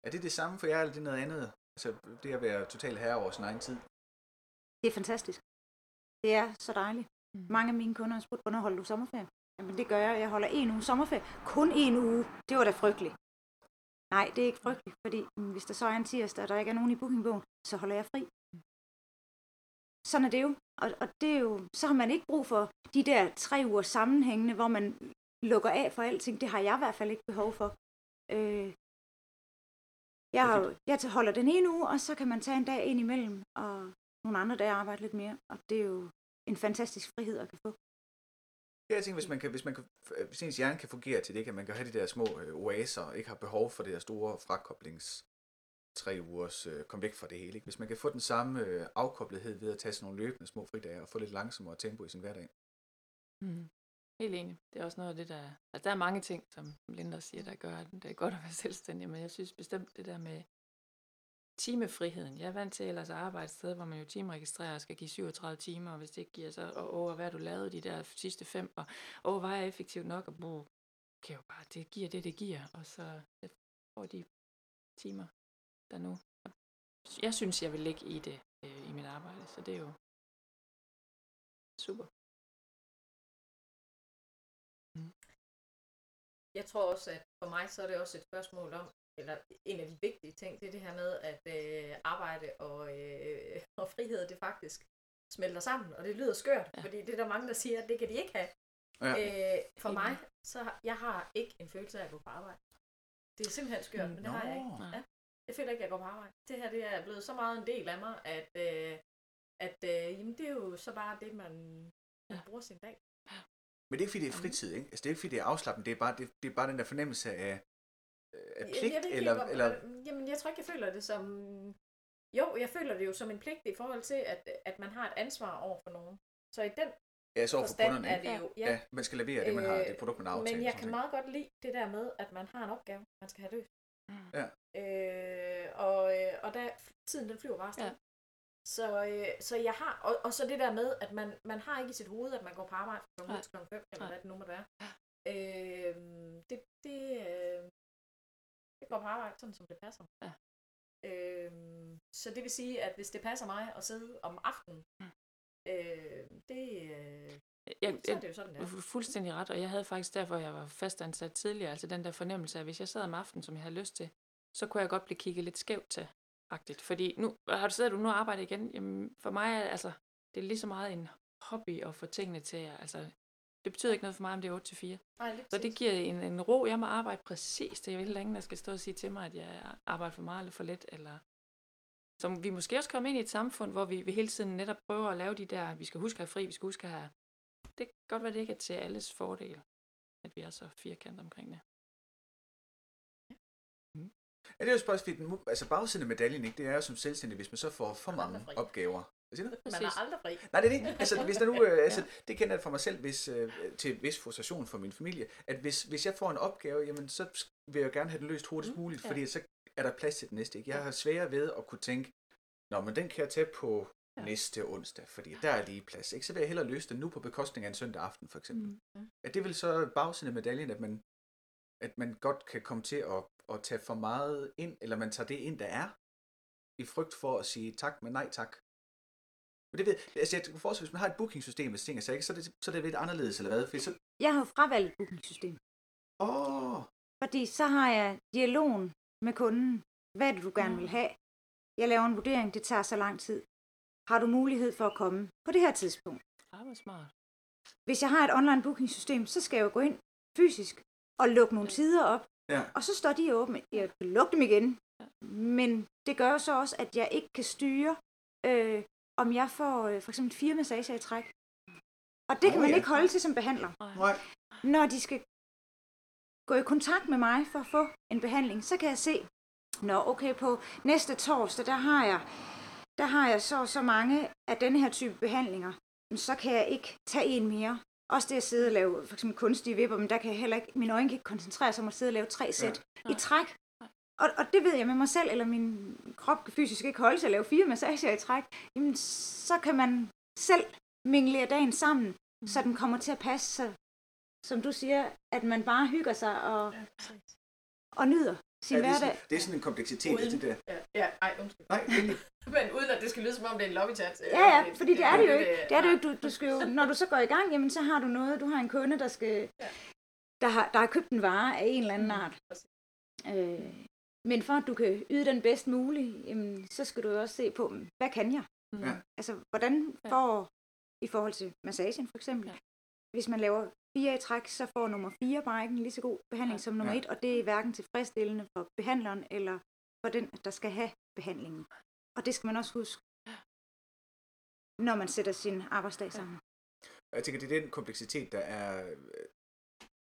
Speaker 1: Er det det samme for jer, eller er det noget andet? Altså, det at være totalt herre over sin egen tid.
Speaker 3: Det er fantastisk. Det er så dejligt.
Speaker 4: Mm.
Speaker 3: Mange af mine kunder har spurgt, hvornår holder du sommerferie? Jamen det gør jeg. Jeg holder en uge sommerferie. Kun en uge. Det var da frygteligt. Nej, det er ikke frygteligt, fordi mm, hvis der så er en tirsdag, og der ikke er nogen i bookingbogen, så holder jeg fri. Sådan er det jo. Og, og det er jo, så har man ikke brug for de der tre uger sammenhængende, hvor man lukker af for alting. Det har jeg i hvert fald ikke behov for. Øh, jeg, har, jeg holder den ene uge, og så kan man tage en dag ind imellem, og nogle andre dage arbejde lidt mere. Og det er jo en fantastisk frihed at kan få.
Speaker 1: Er, jeg tænker, hvis, man kan, hvis, man kan, hvis ens hjerne kan fungere til det, kan man kan have de der små øh, oaser, og ikke har behov for det der store frakoblings tre ugers øh, kom væk fra det hele. Ikke? Hvis man kan få den samme øh, afkoblethed ved at tage sådan nogle løbende små fridage og få lidt langsommere tempo i sin hverdag.
Speaker 4: Mm. Helt enig. Det er også noget af det, der... Altså, der er mange ting, som Linda siger, der gør, at det er godt at være selvstændig, men jeg synes bestemt det der med timefriheden. Jeg er vant til ellers at arbejde et sted, hvor man jo timeregistrerer og skal give 37 timer, og hvis det ikke giver så, og over hvad du lavede de der sidste fem, og over var jeg effektivt nok, og bo, kan jo bare, det giver det, det giver, og så jeg får de timer, der nu. Jeg synes, jeg vil ligge i det øh, i mit arbejde, så det er jo super.
Speaker 2: Jeg tror også, at for mig så er det også et spørgsmål om, eller en af de vigtige ting, det er det her med, at øh, arbejde og, øh, og frihed, det faktisk smelter sammen, og det lyder skørt,
Speaker 4: Ja.
Speaker 2: fordi det er der mange, der siger, at det kan de ikke have.
Speaker 1: Ja.
Speaker 2: Øh, for mig, så har- jeg har ikke en følelse af at gå på arbejde. Det er simpelthen skørt, men det har jeg ikke. Ja. Jeg føler ikke, at jeg går på arbejde. Det her det er blevet så meget en del af mig, at, øh, at øh, jamen, det er jo så bare det, man, man
Speaker 4: Ja.
Speaker 2: bruger sin dag.
Speaker 1: Men det er ikke fordi, det er fritid, ikke? Altså, det er ikke fordi, det er afslappende. Det er bare, det, det er bare den der fornemmelse af, øh, af pligt,
Speaker 2: jeg ikke,
Speaker 1: eller,
Speaker 2: helt,
Speaker 1: eller,
Speaker 2: eller... Jamen, jeg tror ikke, jeg føler det som... Jo, jeg føler det jo som en pligt i forhold til, at, at man har et ansvar over for nogen. Så i den
Speaker 1: ja, så over for
Speaker 2: forstand
Speaker 1: kunderne,
Speaker 2: er
Speaker 1: ikke?
Speaker 2: det jo...
Speaker 1: Ja, man skal levere det, man har, det produkt, man har aftalt.
Speaker 2: Men jeg kan
Speaker 1: ting.
Speaker 2: meget godt lide det der med, at man har en opgave, man skal have løst.
Speaker 4: Mm.
Speaker 1: Ja.
Speaker 2: Øh, og, øh, og der, tiden den flyver bare afsted.
Speaker 4: Ja.
Speaker 2: Så, øh, så jeg har, og, og så det der med, at man, man har ikke i sit hoved, at man går på arbejde kl.
Speaker 4: Nej.
Speaker 2: 5 eller hvad det nu måtte være. Øh, det, det, øh, det går på arbejde, sådan som det passer.
Speaker 4: Ja.
Speaker 2: Øh, så det vil sige, at hvis det passer mig at sidde om aftenen,
Speaker 4: Mm.
Speaker 2: øh, det, øh,
Speaker 4: Jeg,
Speaker 2: så er
Speaker 4: jeg,
Speaker 2: det jo sådan, det er.
Speaker 4: fuldstændig ret, og jeg havde faktisk derfor, jeg var fastansat tidligere, altså den der fornemmelse af, at hvis jeg sad om aftenen, som jeg havde lyst til, så kunne jeg godt blive kigget lidt skævt til. Agtigt. Fordi nu har du siddet du nu og arbejdet igen. Jamen, for mig er altså, det er lige så meget en hobby at få tingene til. at- Altså, det betyder ikke noget for mig, om det er 8 til 4.
Speaker 2: Nej, lige
Speaker 4: Så det giver en, en ro. Jeg må arbejde præcis det. Jeg vil heller ingen, der skal stå og sige til mig, at jeg arbejder for meget eller for lidt. Eller... Som vi måske også kommer ind i et samfund, hvor vi, vi hele tiden netop prøver at lave de der, vi skal huske at have fri, vi skal huske at have... Det kan godt være, det ikke er til alles fordel, at vi er så firkantet omkring det.
Speaker 1: Ja, det er jo spørgsmålet, fordi den, altså bagsiden af medaljen, ikke, det er jo som selvstændig, hvis man så får for
Speaker 2: Man
Speaker 1: mange opgaver. Hvad siger du?
Speaker 2: Man er aldrig fri.
Speaker 1: Nej, det er det. Altså, *laughs* hvis der nu, øh, altså, det kender jeg fra mig selv, hvis, øh, til vis frustration for min familie, at hvis, hvis jeg får en opgave, jamen, så vil jeg gerne have den løst hurtigst
Speaker 2: Mm,
Speaker 1: muligt,
Speaker 2: ja.
Speaker 1: fordi så er der plads til den næste. Ikke? Jeg
Speaker 2: Ja.
Speaker 1: har svære ved at kunne tænke, Nå, men den kan jeg tage på
Speaker 4: Ja.
Speaker 1: næste onsdag, fordi der er lige plads. Ikke? Så vil jeg hellere løse den nu på bekostning af en søndag aften, for eksempel.
Speaker 4: Mm.
Speaker 1: Er det vel så bagsiden af medaljen, at man, at man godt kan komme til at, at tage for meget ind, eller man tager det ind, der er, i frygt for at sige tak, men nej tak. Men det ved, altså jeg kan forestille, hvis man har et bookingsystem, hvis ting er så, ikke, så, er det, så er det lidt anderledes, eller hvad? Fordi så,
Speaker 3: Jeg har jo fravalgt et bookingsystem,
Speaker 1: åh,
Speaker 3: fordi så har jeg dialogen med kunden. Hvad er det, du gerne vil have? Jeg laver en vurdering, det tager så lang tid. Har du mulighed for at komme på det her tidspunkt?
Speaker 4: Ah, hvor smart.
Speaker 3: Hvis jeg har et online bookingsystem, så skal jeg jo gå ind fysisk og lukke nogle tider op,
Speaker 1: ja.
Speaker 3: og så står de åbne. Jeg kan lukke dem igen,
Speaker 4: Ja.
Speaker 3: men det gør så også, at jeg ikke kan styre, øh, om jeg får øh, for eksempel fire massager i træk. Og det kan
Speaker 1: Nå
Speaker 3: man
Speaker 1: ja.
Speaker 3: ikke holde til som behandler.
Speaker 1: Nej.
Speaker 3: Når de skal gå i kontakt med mig for at få en behandling, så kan jeg se, Nå, okay, på næste torsdag, der har jeg, der har jeg så og så mange af denne her type behandlinger. Men så kan jeg ikke tage en mere. Også det at sidde og lave for eksempel kunstige vipper, men der kan jeg heller ikke, mine øjne kan ikke koncentrere sig om at sidde og lave tre sæt ja. i træk. Og, og det ved jeg med mig selv, eller min krop kan fysisk ikke holde til at lave fire massager i træk. Jamen, så kan man selv minglere dagen sammen, mm. så den kommer til at passe sig, som du siger, at man bare hygger sig og,
Speaker 2: Ja,
Speaker 3: og nyder sin
Speaker 1: Ja, det, er
Speaker 3: hverdag.
Speaker 1: sådan, det er sådan en kompleksitet
Speaker 2: Uden-
Speaker 1: det der.
Speaker 2: Ja, ja, ej, undskyld.
Speaker 1: Nej, endelig. *laughs*
Speaker 2: Men uden at det skal lyde som om det er en lobbychat. øh,
Speaker 3: Ja, ja, fordi det er det jo ikke. Det er det jo ikke. Du, *laughs* du skal jo, når du så går i gang, jamen så har du noget. Du har en kunde, der skal,
Speaker 2: Ja.
Speaker 3: der har, der har købt en vare af en eller anden art.
Speaker 2: Præcis.
Speaker 3: Øh, men for at du kan yde den bedst mulige, jamen, så skal du jo også se på, hvad kan jeg?
Speaker 4: Mm.
Speaker 1: Ja.
Speaker 3: Altså, hvordan
Speaker 4: Ja.
Speaker 3: får, i forhold til massagen for eksempel,
Speaker 4: Ja.
Speaker 3: hvis man laver fire i træk, så får nummer fire bare ikke en lige så god behandling
Speaker 4: Ja.
Speaker 3: som nummer
Speaker 1: Ja.
Speaker 3: et, og det er hverken tilfredsstillende for behandleren eller for den, der skal have behandlingen. Og det skal man også huske, når man sætter sin arbejdsdag sammen.
Speaker 1: Og Jeg tænker, det er den kompleksitet, der er øh,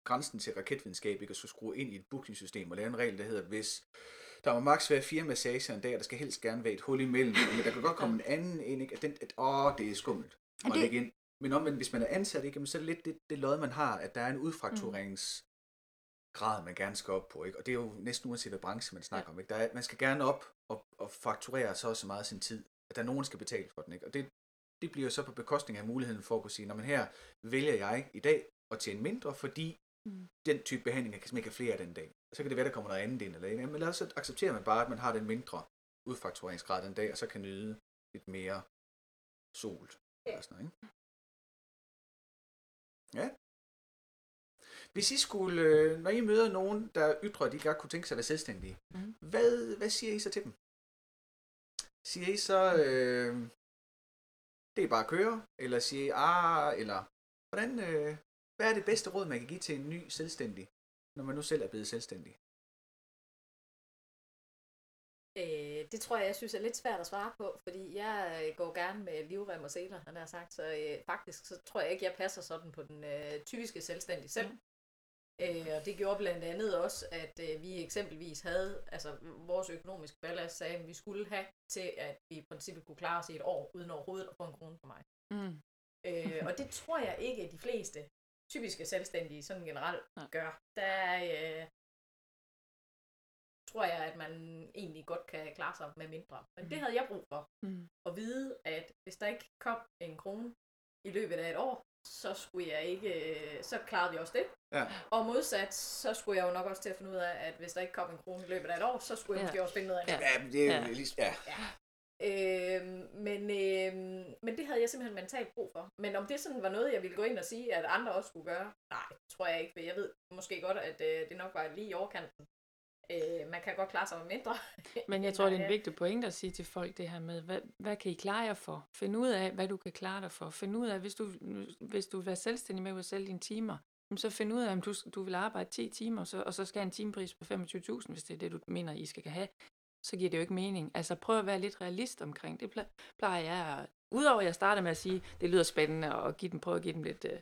Speaker 1: grænsen til raketvidenskab, ikke at skulle skrue ind i et bookingsystem og lave en regel, der hedder, hvis der må maks være fire massager en dag, og der skal helst gerne være et hul imellem, men der kan godt komme en anden ind, ikke? At den, at, åh, det er skummelt at
Speaker 3: det-
Speaker 1: lægge ind. Men omvendt, hvis man er ansat, ikke, jamen, så er det lidt det, det lod, man har, at der er en udfraktureringsgrad, man gerne skal op på. Ikke? Og det er jo næsten uanset, hvad branche man snakker om. Ikke? Der er, man skal gerne op og, og fakturere så og så meget af sin tid. At der er nogen, der skal betale for den. Ikke? Og det, det bliver så på bekostning af muligheden for at kunne sige, når man her vælger jeg i dag at tjene mindre, fordi
Speaker 4: Mm.
Speaker 1: den type behandling, jeg kan ikke have flere af den dag. Så kan det være, der kommer noget andet ind. Eller, ikke? men ellers så accepterer man bare, at man har den mindre udfaktureringsgrad den dag, og så kan nyde lidt mere sol. Eller sådan noget, ikke? Ja. Hvis I skulle, øh, når I møder nogen, der ytrer, at de godt kunne tænke sig at være selvstændige,
Speaker 4: Mhm.
Speaker 1: hvad, hvad siger I så til dem? Siger I så, øh, det er bare at køre, eller siger I, ah, eller hvordan, øh, hvad er det bedste råd, man kan give til en ny selvstændig, når man nu selv er blevet selvstændig?
Speaker 2: Øh, det tror jeg, jeg synes er lidt svært at svare på, fordi jeg øh, går gerne med livrem og seler, han har sagt, så øh, faktisk så tror jeg ikke, jeg passer sådan på den øh, typiske selvstændige selv. Mm. Øh, og det gjorde blandt andet også, at øh, vi eksempelvis havde, altså vores økonomiske ballast sagde, at vi skulle have til, at vi i princippet kunne klare os i et år, uden overhovedet at få en krone for mig.
Speaker 4: Mm.
Speaker 2: Øh, og det tror jeg ikke, at de fleste typiske selvstændige sådan generelt
Speaker 4: Nej.
Speaker 2: gør. Der er, øh, tror jeg, at man egentlig godt kan klare sig med mindre. Men det
Speaker 4: Mhm.
Speaker 2: havde jeg brug for.
Speaker 4: Mm.
Speaker 2: At vide, at hvis der ikke kom en krone i løbet af et år, så skulle jeg ikke, øh, så klarede vi også det.
Speaker 1: Ja.
Speaker 2: Og modsat, så skulle jeg jo nok også til at finde ud af, at hvis der ikke kom en krone i løbet af et år, så skulle jeg
Speaker 4: Ja.
Speaker 2: måske også finde noget af
Speaker 4: Ja.
Speaker 1: Ja, men det er
Speaker 4: Ja.
Speaker 1: ja. Lige, ja.
Speaker 2: Øhm, men, øhm, men det havde jeg simpelthen mentalt brug for. Men om det sådan var noget, jeg ville gå ind og sige, at andre også skulle gøre, nej, tror jeg ikke. For jeg ved måske godt, at øh, det nok var lige i overkanten. Øh, man kan godt klare sig med mindre. *laughs*
Speaker 4: Men jeg tror, det er en
Speaker 2: have-
Speaker 4: vigtig pointe at sige til folk det her med, hvad, hvad kan I klare jer for? Find ud af, hvad du kan klare dig for. Find ud af, hvis du, hvis du vil være selvstændig med at sælge dine timer, så find ud af, om du, du vil arbejde 10 timer, så, og så skal have en timepris på 25.000, hvis det er det, du mener, I skal have. Så giver det jo ikke mening. Altså prøv at være lidt realist omkring det. Plejer jeg at, Udover at jeg starter med at sige, det lyder spændende, og give dem, prøve at give dem lidt øh,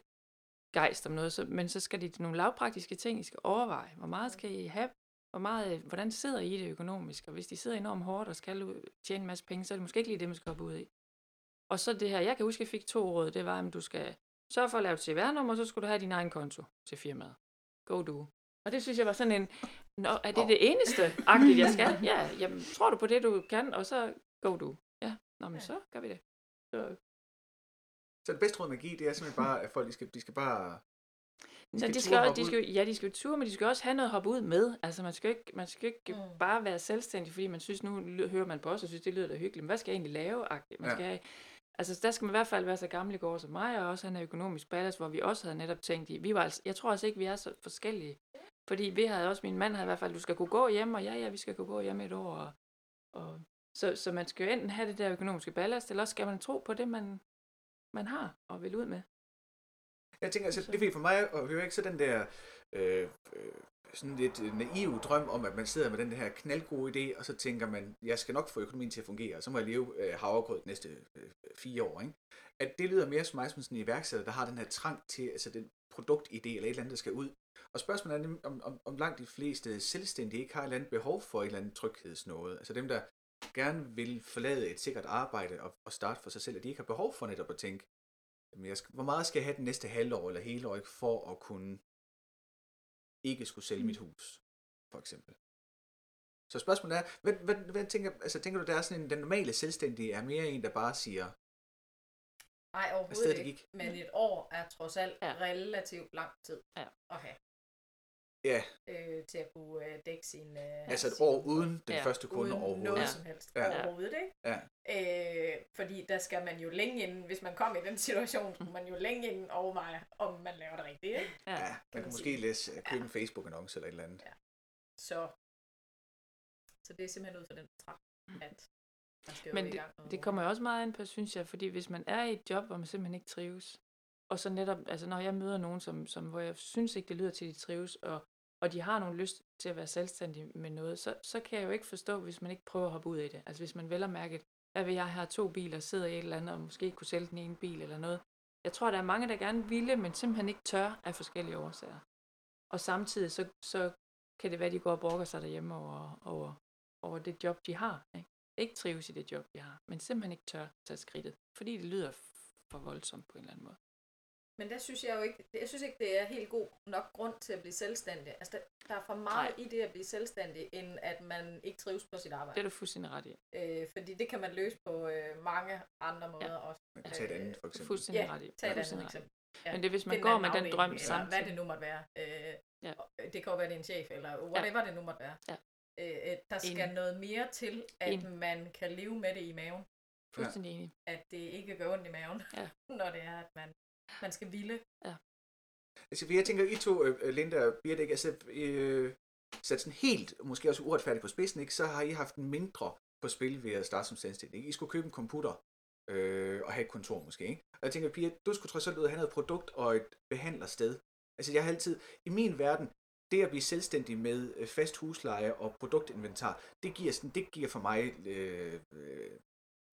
Speaker 4: gejst om noget, så, men så skal det nogle lavpraktiske ting, I skal overveje. Hvor meget skal I have hvor meget, øh, hvordan sidder I i det økonomisk? Og hvis de sidder enormt hårdt og skal tjene en masse penge, så er det måske ikke lige det, man skal hoppe ud i. Og så det her, jeg kan huske, jeg fik to råd, det var, at du skal sørge for at lave et CVR-nummer, og så skulle du have din egen konto til firmaet. Go do. Og det synes jeg var sådan en, Nå, er det det eneste agtigt, jeg skal? Ja, jamen, tror du på det, du kan, og så go do. Ja, nå, men så gør vi det. Så,
Speaker 1: Så det bedste råd, man giver, det er simpelthen bare, at folk de skal, de skal bare...
Speaker 4: Så
Speaker 1: skal
Speaker 4: de
Speaker 1: turde
Speaker 4: skal, også, de skal, ja, de skal jo ture, men de skal også have noget at hoppe ud med. Altså, man skal ikke, man skal ikke
Speaker 2: Mm.
Speaker 4: bare være selvstændig, fordi man synes, nu hører man på os, og synes, det lyder da hyggeligt. Men hvad skal jeg egentlig lave? -agtigt? Man
Speaker 1: Ja.
Speaker 4: skal have, altså, der skal man i hvert fald være så gamle går som mig, og også have en økonomisk ballast, hvor vi også havde netop tænkt i, vi var altså, jeg tror altså ikke, vi er så forskellige. Fordi vi havde også, min mand havde i hvert fald, du skal kunne gå hjem, og ja, ja, vi skal kunne gå hjem et år. Og, og, så, så man skal jo enten have det der økonomiske ballast, eller også skal man tro på det, man, man har og vil ud med.
Speaker 1: Jeg tænker, altså, det er for mig, er jo ikke så den der øh, øh, sådan lidt naive drøm om, at man sidder med den her knaldgode idé, og så tænker man, jeg skal nok få økonomien til at fungere, og så må jeg leve øh, havregrød de næste øh, fire år. Ikke? At det lyder mere som mig som sådan en iværksætter, der har den her trang til, altså den produktidé eller et eller andet, der skal ud. Og spørgsmålet er, om, om, om langt de fleste selvstændige ikke har et eller andet behov for et eller andet tryghedsnåde. Altså dem, der gerne vil forlade et sikkert arbejde og, og starte for sig selv, at de ikke har behov for netop at tænke, jamen jeg skal, hvor meget skal jeg have den næste halvår eller hele år for at kunne ikke skulle sælge mit hus, for eksempel. Så spørgsmålet er, hvad, hvad, hvad tænker, altså, tænker du, der er sådan en, den normale selvstændige er mere en, der bare siger,
Speaker 2: Nej, overhovedet
Speaker 1: det
Speaker 2: ikke.
Speaker 1: gik.
Speaker 2: Men et år er trods alt
Speaker 4: Ja.
Speaker 2: ja. relativt lang tid
Speaker 4: Ja.
Speaker 2: at have
Speaker 1: ja,
Speaker 2: øh, til at kunne øh, dække sin... Øh,
Speaker 1: altså et
Speaker 2: sin-
Speaker 1: år uden den
Speaker 4: Ja.
Speaker 1: første kunde
Speaker 2: uden
Speaker 1: overhovedet.
Speaker 2: noget
Speaker 4: Ja.
Speaker 2: som helst
Speaker 1: Ja.
Speaker 2: overhovedet, ikke?
Speaker 1: Ja.
Speaker 2: Øh, fordi der skal man jo længe inden, hvis man kom i den situation, skulle man jo længe inden overveje, om man laver det rigtigt, ikke?
Speaker 4: Ja.
Speaker 1: Ja, man kan måske læse, købe en Facebook-annonce eller et eller andet.
Speaker 2: Så, så det er simpelthen ud fra den betragt, at man skal jo
Speaker 4: Men
Speaker 2: i gang med
Speaker 4: Det kommer jo også meget an på, synes jeg, fordi hvis man er i et job, hvor man simpelthen ikke trives, og så netop, altså når jeg møder nogen, som, som hvor jeg synes ikke, det lyder til, at de trives, og, og de har nogle lyst til at være selvstændige med noget, så, så kan jeg jo ikke forstå, hvis man ikke prøver at hoppe ud i det. Altså hvis man vel har mærket, hvad vil jeg have to biler, sidder i et eller andet, og måske kunne sælge den ene bil eller noget. Jeg tror, der er mange, der gerne ville, men simpelthen ikke tør af forskellige årsager. Og samtidig så, så kan det være, at de går og brokker sig derhjemme over, over, over det job, de har. Ikke? Ikke trives i det job, de har, men simpelthen ikke tør tage skridtet, fordi det lyder for voldsomt på en eller anden måde.
Speaker 2: Men der synes jeg jo ikke, jeg synes ikke, det er helt god nok grund til at blive selvstændig. Altså, der, der er for meget
Speaker 4: Nej.
Speaker 2: i det at blive selvstændig, end at man ikke trives på sit
Speaker 4: Det
Speaker 2: arbejde.
Speaker 4: er du fuldstændig ret i.
Speaker 2: Øh, fordi det kan man løse på øh, mange andre måder ja. også.
Speaker 1: Man kan tage et andet, for eksempel.
Speaker 4: Fuldstændig
Speaker 2: Ja,
Speaker 4: ret i.
Speaker 2: tag et andet eksempel. Ja.
Speaker 4: Men det er, hvis man
Speaker 2: Find
Speaker 4: går med den drøm
Speaker 2: eller
Speaker 4: samtidig.
Speaker 2: hvad det nu måtte være. Øh,
Speaker 4: Ja.
Speaker 2: Det kan jo være, det er en chef, eller whatever ja. det nu måtte være.
Speaker 4: Ja.
Speaker 2: Øh, øh, der skal
Speaker 4: Enig.
Speaker 2: noget mere til, at
Speaker 4: Enig.
Speaker 2: man kan leve med det i maven.
Speaker 4: Fuldstændig enig.
Speaker 2: At det ikke gør ondt i maven,
Speaker 4: Ja. *laughs*
Speaker 2: når det er, at man, man skal ville.
Speaker 1: Altså, for jeg tænker, I to, øh, Linda og Birte, ikke, altså, øh, sat sådan helt, måske også uretfærdigt på spidsen, ikke, så har I haft mindre på spil ved at starte som selvstændig. Ikke? I skulle købe en computer øh, og have et kontor måske. Ikke? Og jeg tænker, Pia, du skulle trods alt ud og have noget produkt og et behandlersted. Altså, jeg har altid, i min verden, det at blive selvstændig med øh, fast husleje og produktinventar, det giver, sådan, det giver for mig øh, øh,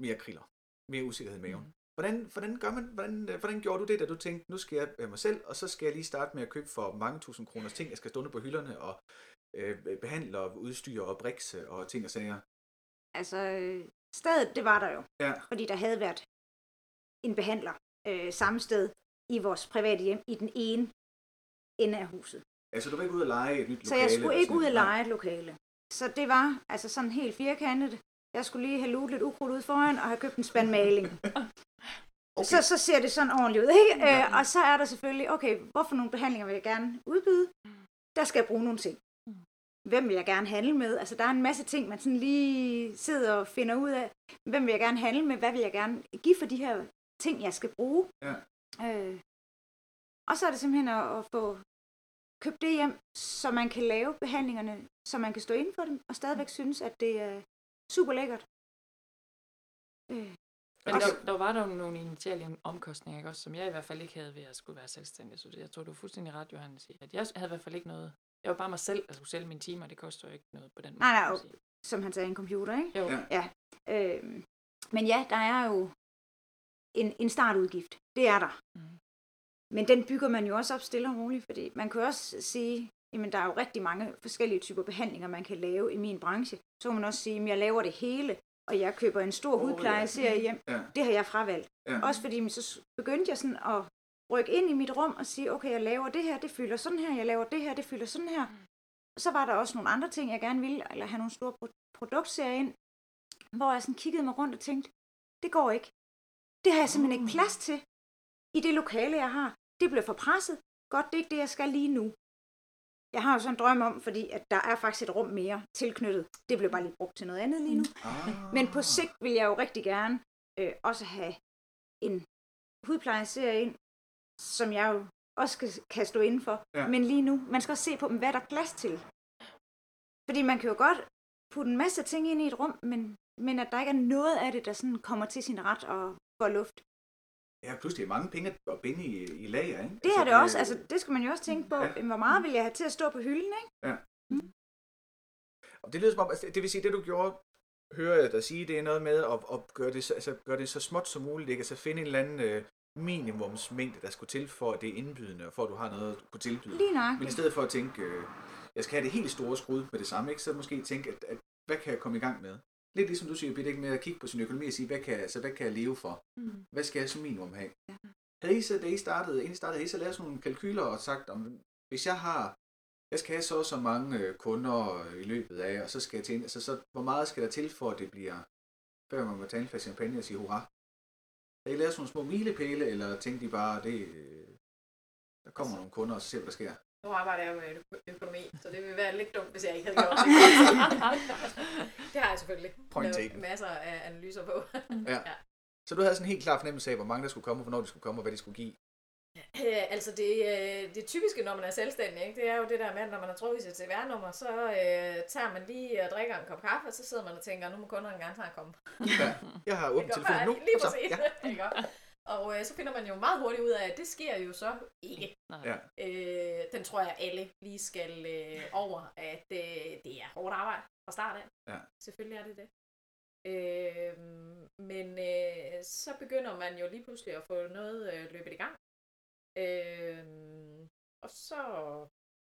Speaker 1: mere kriller, mere usikkerhed i maven.
Speaker 4: Mm.
Speaker 1: Hvordan, hvordan, gør man, hvordan, øh, hvordan gjorde du det, da du tænkte, nu skal jeg mig selv, og så skal jeg lige starte med at købe for mange tusind kroners ting, jeg skal stå på hylderne og øh, behandle og udstyre og brikse og ting og sager.
Speaker 3: Altså, stedet, det var der jo.
Speaker 1: Ja.
Speaker 3: Fordi der havde været en behandler øh, samme sted i vores private hjem, i den ene ende af huset.
Speaker 1: Altså, du var ikke ude at lege et nyt lokale?
Speaker 3: Så jeg skulle ikke ud
Speaker 1: noget?
Speaker 3: lege et lokale. så det var altså sådan helt firkantet. Jeg skulle lige have luet lidt ukrudt ud foran og have købt en spand maling. *laughs* Okay. Så, så ser det sådan ordentligt ud, ikke? Ja. Øh, og så er der selvfølgelig, okay, hvorfor nogle behandlinger vil jeg gerne udbyde? Der skal jeg bruge nogle ting. Hvem vil jeg gerne handle med? Altså, der er en masse ting, man sådan lige sidder og finder ud af. Hvem vil jeg gerne handle med? Hvad vil jeg gerne give for de her ting, jeg skal bruge?
Speaker 1: Ja.
Speaker 3: Øh, og så er det simpelthen at, at få købt det hjem, så man kan lave behandlingerne, så man kan stå inden for dem, og stadigvæk synes, at det er super lækkert. Øh,
Speaker 4: Men der, der var der nogle initiale omkostninger, ikke? Også, som jeg i hvert fald ikke havde ved at skulle være selvstændig. Så jeg tror, du er fuldstændig ret, Johannes, at jeg havde i hvert fald ikke noget. Jeg var bare mig selv, altså sælge mine timer, det koster jo ikke noget på den måde.
Speaker 3: Nej, nej, jo. som han sagde, en computer, ikke?
Speaker 4: Jo.
Speaker 1: Ja.
Speaker 3: Ja. Øh, men ja, der er jo en, en startudgift. Det er der.
Speaker 4: Mhm.
Speaker 3: Men den bygger man jo også op stille og roligt, fordi man kan også sige, jamen der er jo rigtig mange forskellige typer behandlinger, man kan lave i min branche. Så kan man også sige, at jeg laver det hele, og jeg køber en stor oh, hudplejeserie hjem.
Speaker 1: Ja.
Speaker 3: Det har jeg fravalgt.
Speaker 1: Ja.
Speaker 3: Også fordi så begyndte jeg sådan at rykke ind i mit rum og sige, okay, jeg laver det her, det fylder sådan her, jeg laver det her, det fylder sådan her. Og så var der også nogle andre ting, jeg gerne ville, eller have nogle store pro- produktserier ind, hvor jeg sådan kiggede mig rundt og tænkte, det går ikke. Det har jeg simpelthen ikke plads til i det lokale, jeg har. Det bliver for presset. Godt, det er ikke det, jeg skal lige nu. Jeg har jo sådan en drøm om, fordi at der er faktisk et rum mere tilknyttet. Det bliver bare lige brugt til noget andet lige nu.
Speaker 1: Ah.
Speaker 3: Men på sigt vil jeg jo rigtig gerne øh, også have en hudplejeserie ind, som jeg jo også kan, kan stå inden for.
Speaker 1: Ja.
Speaker 3: Men lige nu, man skal også se på, hvad er der plads til. Fordi man kan jo godt putte en masse ting ind i et rum, men, men at der ikke er noget af det, der sådan kommer til sin ret og får luft.
Speaker 1: Ja, pludselig er mange penge at binde i, i lager, ikke?
Speaker 3: Det er det også, altså det skal man jo også tænke på.
Speaker 1: Ja.
Speaker 3: Ja. Hvor meget vil jeg have til at stå på hylden, ikke?
Speaker 1: Og det lyder som om, altså, det vil sige, det du gjorde, hører jeg dig sige, det er noget med at, at gøre, det, så- altså, gøre det så småt som muligt, ikke? Altså finde en eller anden øh, minimumsmængde, der skulle til for, at det er indbydende, og for at du har noget at kunne tilbyde.
Speaker 3: Lige
Speaker 1: Men i stedet for at tænke, øh, jeg skal have det helt store skrud med det samme, ikke? så måske tænke, at, at hvad kan jeg komme i gang med? Lidt ligesom du siger, Bitte, ikke med at kigge på sin økonomi og sige, hvad kan, altså, hvad kan jeg leve for?
Speaker 4: Mm.
Speaker 1: Hvad skal jeg som minimum have?
Speaker 3: Ja.
Speaker 1: Havde I så, da I startede, inden I startede, havde I så lavet sådan nogle kalkyler og sagt, om, hvis jeg har, jeg skal have så og så mange øh, kunder i løbet af, og så skal jeg tjene, altså, så hvor meget skal der til for, at det bliver, før man må tage en flaske champagne og sige hurra? Havde I lavet sådan nogle små milepæle, eller tænkte I bare, det, øh, der kommer nogle kunder, og så ser hvad der sker?
Speaker 2: Nu arbejder jeg med økonomi, så det ville være lidt dumt, hvis jeg ikke havde gjort *laughs* det. det har jeg selvfølgelig.
Speaker 1: Point taken.
Speaker 2: masser af analyser på.
Speaker 1: Ja. Så du havde sådan en helt klar fornemmelse af, hvor mange der skulle komme, hvornår de skulle komme, og hvad de skulle give.
Speaker 2: Øh, altså det, øh, det typiske, når man er selvstændig, ikke? det er jo det der med, at når man har trukket sit CVR-nummer, så øh, tager man lige og drikker en kop kaffe, og så sidder man og tænker, nu må kunderne gerne snart komme.
Speaker 1: Ja. Jeg har åbent telefonen nu.
Speaker 2: Lige præcis.
Speaker 1: ja. *laughs*
Speaker 2: Og øh, så finder man jo meget hurtigt ud af, at det sker jo så ikke.
Speaker 4: Nej.
Speaker 1: Ja.
Speaker 2: Øh, den tror jeg, alle lige skal øh, over, at øh, det er hårdt arbejde fra start af.
Speaker 1: Ja.
Speaker 2: Selvfølgelig er det det. Øh, men øh, så begynder man jo lige pludselig at få noget øh, løbet i gang. Øh, og så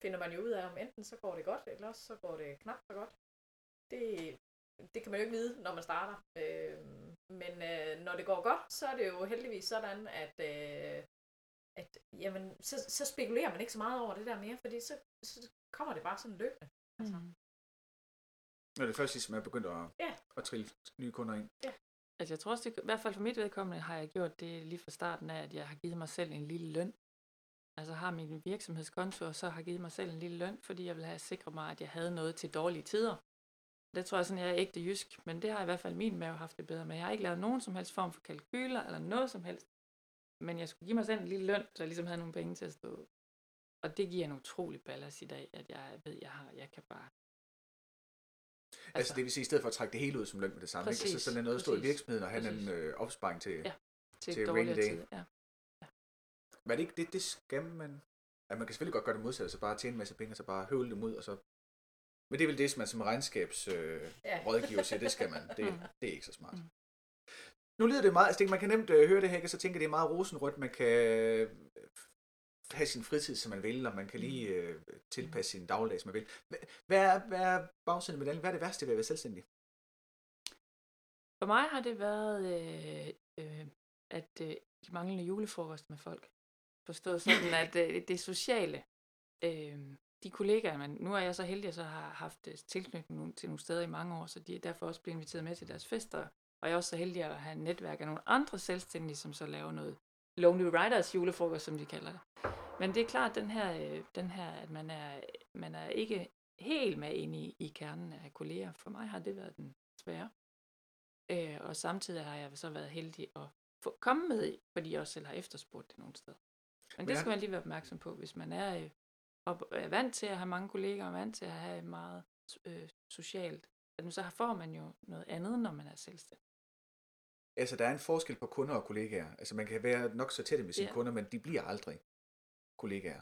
Speaker 2: finder man jo ud af, om enten så går det godt, eller også så går det knap så godt. Det, det kan man jo ikke vide, når man starter. Øh, men øh, når det går godt, så er det jo heldigvis sådan, at, øh, at jamen, så, så spekulerer man ikke så meget over det der mere, fordi så, så kommer det bare sådan løbende. Altså.
Speaker 4: Mm.
Speaker 1: Når det først ligesom er begyndt at,
Speaker 2: Ja.
Speaker 1: at trille nye kunder ind.
Speaker 4: Altså jeg tror også, det, i hvert fald for mit vedkommende har jeg gjort det lige fra starten af, at jeg har givet mig selv en lille løn. Altså har min virksomhedskonto, og så har givet mig selv en lille løn, fordi jeg vil have sikret mig, at jeg havde noget til dårlige tider. Det tror jeg sådan, jeg er ægte jysk, men det har i hvert fald min mave haft det bedre med. Jeg har ikke lavet nogen som helst form for kalkyler eller noget som helst. Men jeg skulle give mig selv en lille løn, så jeg ligesom havde nogle penge til at stå. Og det giver en utrolig ballast i dag, at jeg ved, jeg har, jeg kan bare...
Speaker 1: Altså, altså det vil sige, i stedet for at trække det hele ud som løn med det samme, ikke?
Speaker 4: Præcis,
Speaker 1: Altså, så sådan er noget at stå i virksomheden og have en øh, opsparing til,
Speaker 4: Ja. til,
Speaker 1: til rainy day.
Speaker 4: tid. Ja.
Speaker 1: Men er det ikke det, det skal man... Ja, man kan selvfølgelig godt gøre det modsatte, så bare tjene en masse penge, og så bare høvle dem ud, og så... Men det er vel det, som man som regnskabsrådgiver øh,
Speaker 2: Ja. *laughs*
Speaker 1: siger, det skal man. Det,
Speaker 4: Mm.
Speaker 1: det er ikke så smart.
Speaker 4: Mm.
Speaker 1: Nu lyder det meget, altså man kan nemt øh, høre det her, og så tænker det er meget rosenrødt, man kan øh, have sin fritid, som man vil, og man kan lige øh, tilpasse sin dagligdag, som man vil. Hvad- Hvad er, hvad er bagsiden af medaljen? Hvad er det værste ved at være selvstændig?
Speaker 4: For mig har det været, øh, øh, at øh, de manglende julefrokost med folk. Forstået sådan, *laughs* at øh, det sociale, øh, de kollegaer, man, nu er jeg så heldig, at jeg så har haft øh, tilknytning til nogle steder i mange år, så de er derfor også blevet inviteret med til deres fester. Og jeg er også så heldig at have et netværk af nogle andre selvstændige, som så laver noget Lonely Riders julefrokost, som de kalder det. Men det er klart, den her, øh, den her at man er, man er ikke helt med ind i, i kernen af kolleger. For mig har det været den svære. Øh, og samtidig har jeg så været heldig at få komme med fordi jeg også selv har efterspurgt det nogle steder. Men det
Speaker 1: Men
Speaker 4: skal man lige være opmærksom på, hvis man er, op, er vant til at have mange kolleger, og er vant til at have meget øh, socialt, at så får man jo noget andet, når man er selvstændig.
Speaker 1: Altså, der er en forskel på kunder og kollegaer. Altså, man kan være nok så tæt med sine
Speaker 4: Ja.
Speaker 1: kunder, men de bliver aldrig kollegaer.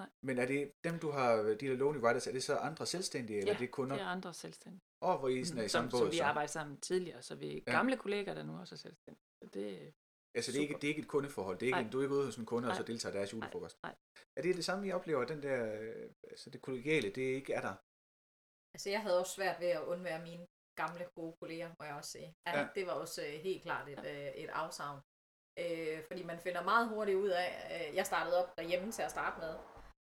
Speaker 4: Nej.
Speaker 1: Men er det dem, du har, de der Lonely Riders, er det så andre selvstændige, eller er det kunder?
Speaker 4: det er andre selvstændige.
Speaker 1: Og hvor I sådan er i
Speaker 4: som,
Speaker 1: samme båd?
Speaker 4: som vi
Speaker 1: så?
Speaker 4: arbejder sammen tidligere, så vi er
Speaker 1: Ja.
Speaker 4: gamle kollegaer, der nu også er selvstændige. Så det,
Speaker 1: Altså, det er, ikke, det er ikke et kundeforhold. Det er ikke en, du er ikke ude hos en kunde, og så deltager deres julefrokost.
Speaker 4: nej.
Speaker 1: Er det det samme, I oplever, den der, øh, altså det kollegiale, det ikke er der?
Speaker 2: Altså, jeg havde også svært ved at undvære mine gamle gode kolleger, må jeg også sige. Ja,
Speaker 1: Ja.
Speaker 2: ja. Det var også øh, helt klart et, øh, et afsavn. Øh, fordi man finder meget hurtigt ud af, øh, jeg startede op derhjemme til at starte med,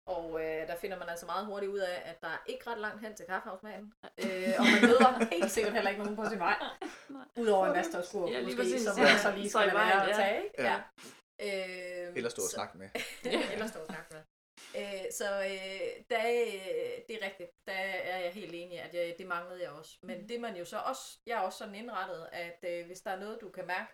Speaker 2: og øh, der finder man altså meget hurtigt ud af, at der er ikke ret langt hen til kaffehavsmanden. Øh, og man møder *laughs* helt sikkert heller ikke nogen på sin vej. Udover en vasketøjskur,
Speaker 4: Ja,
Speaker 2: ja, måske,
Speaker 4: præcis.
Speaker 2: som man så lige skal
Speaker 4: vejen,
Speaker 2: være at
Speaker 4: ja.
Speaker 2: tage. Ikke?
Speaker 1: Ja.
Speaker 2: Ja. Øh,
Speaker 1: Eller stå og snakke med. *laughs*
Speaker 2: Eller stå og snakke med. Øh, så øh, der, øh, det er rigtigt. Der er jeg helt enig, at jeg, det manglede jeg også. Men
Speaker 4: Mhm.
Speaker 2: det man jo så også, jeg er også sådan indrettet, at øh, hvis der er noget, du kan mærke,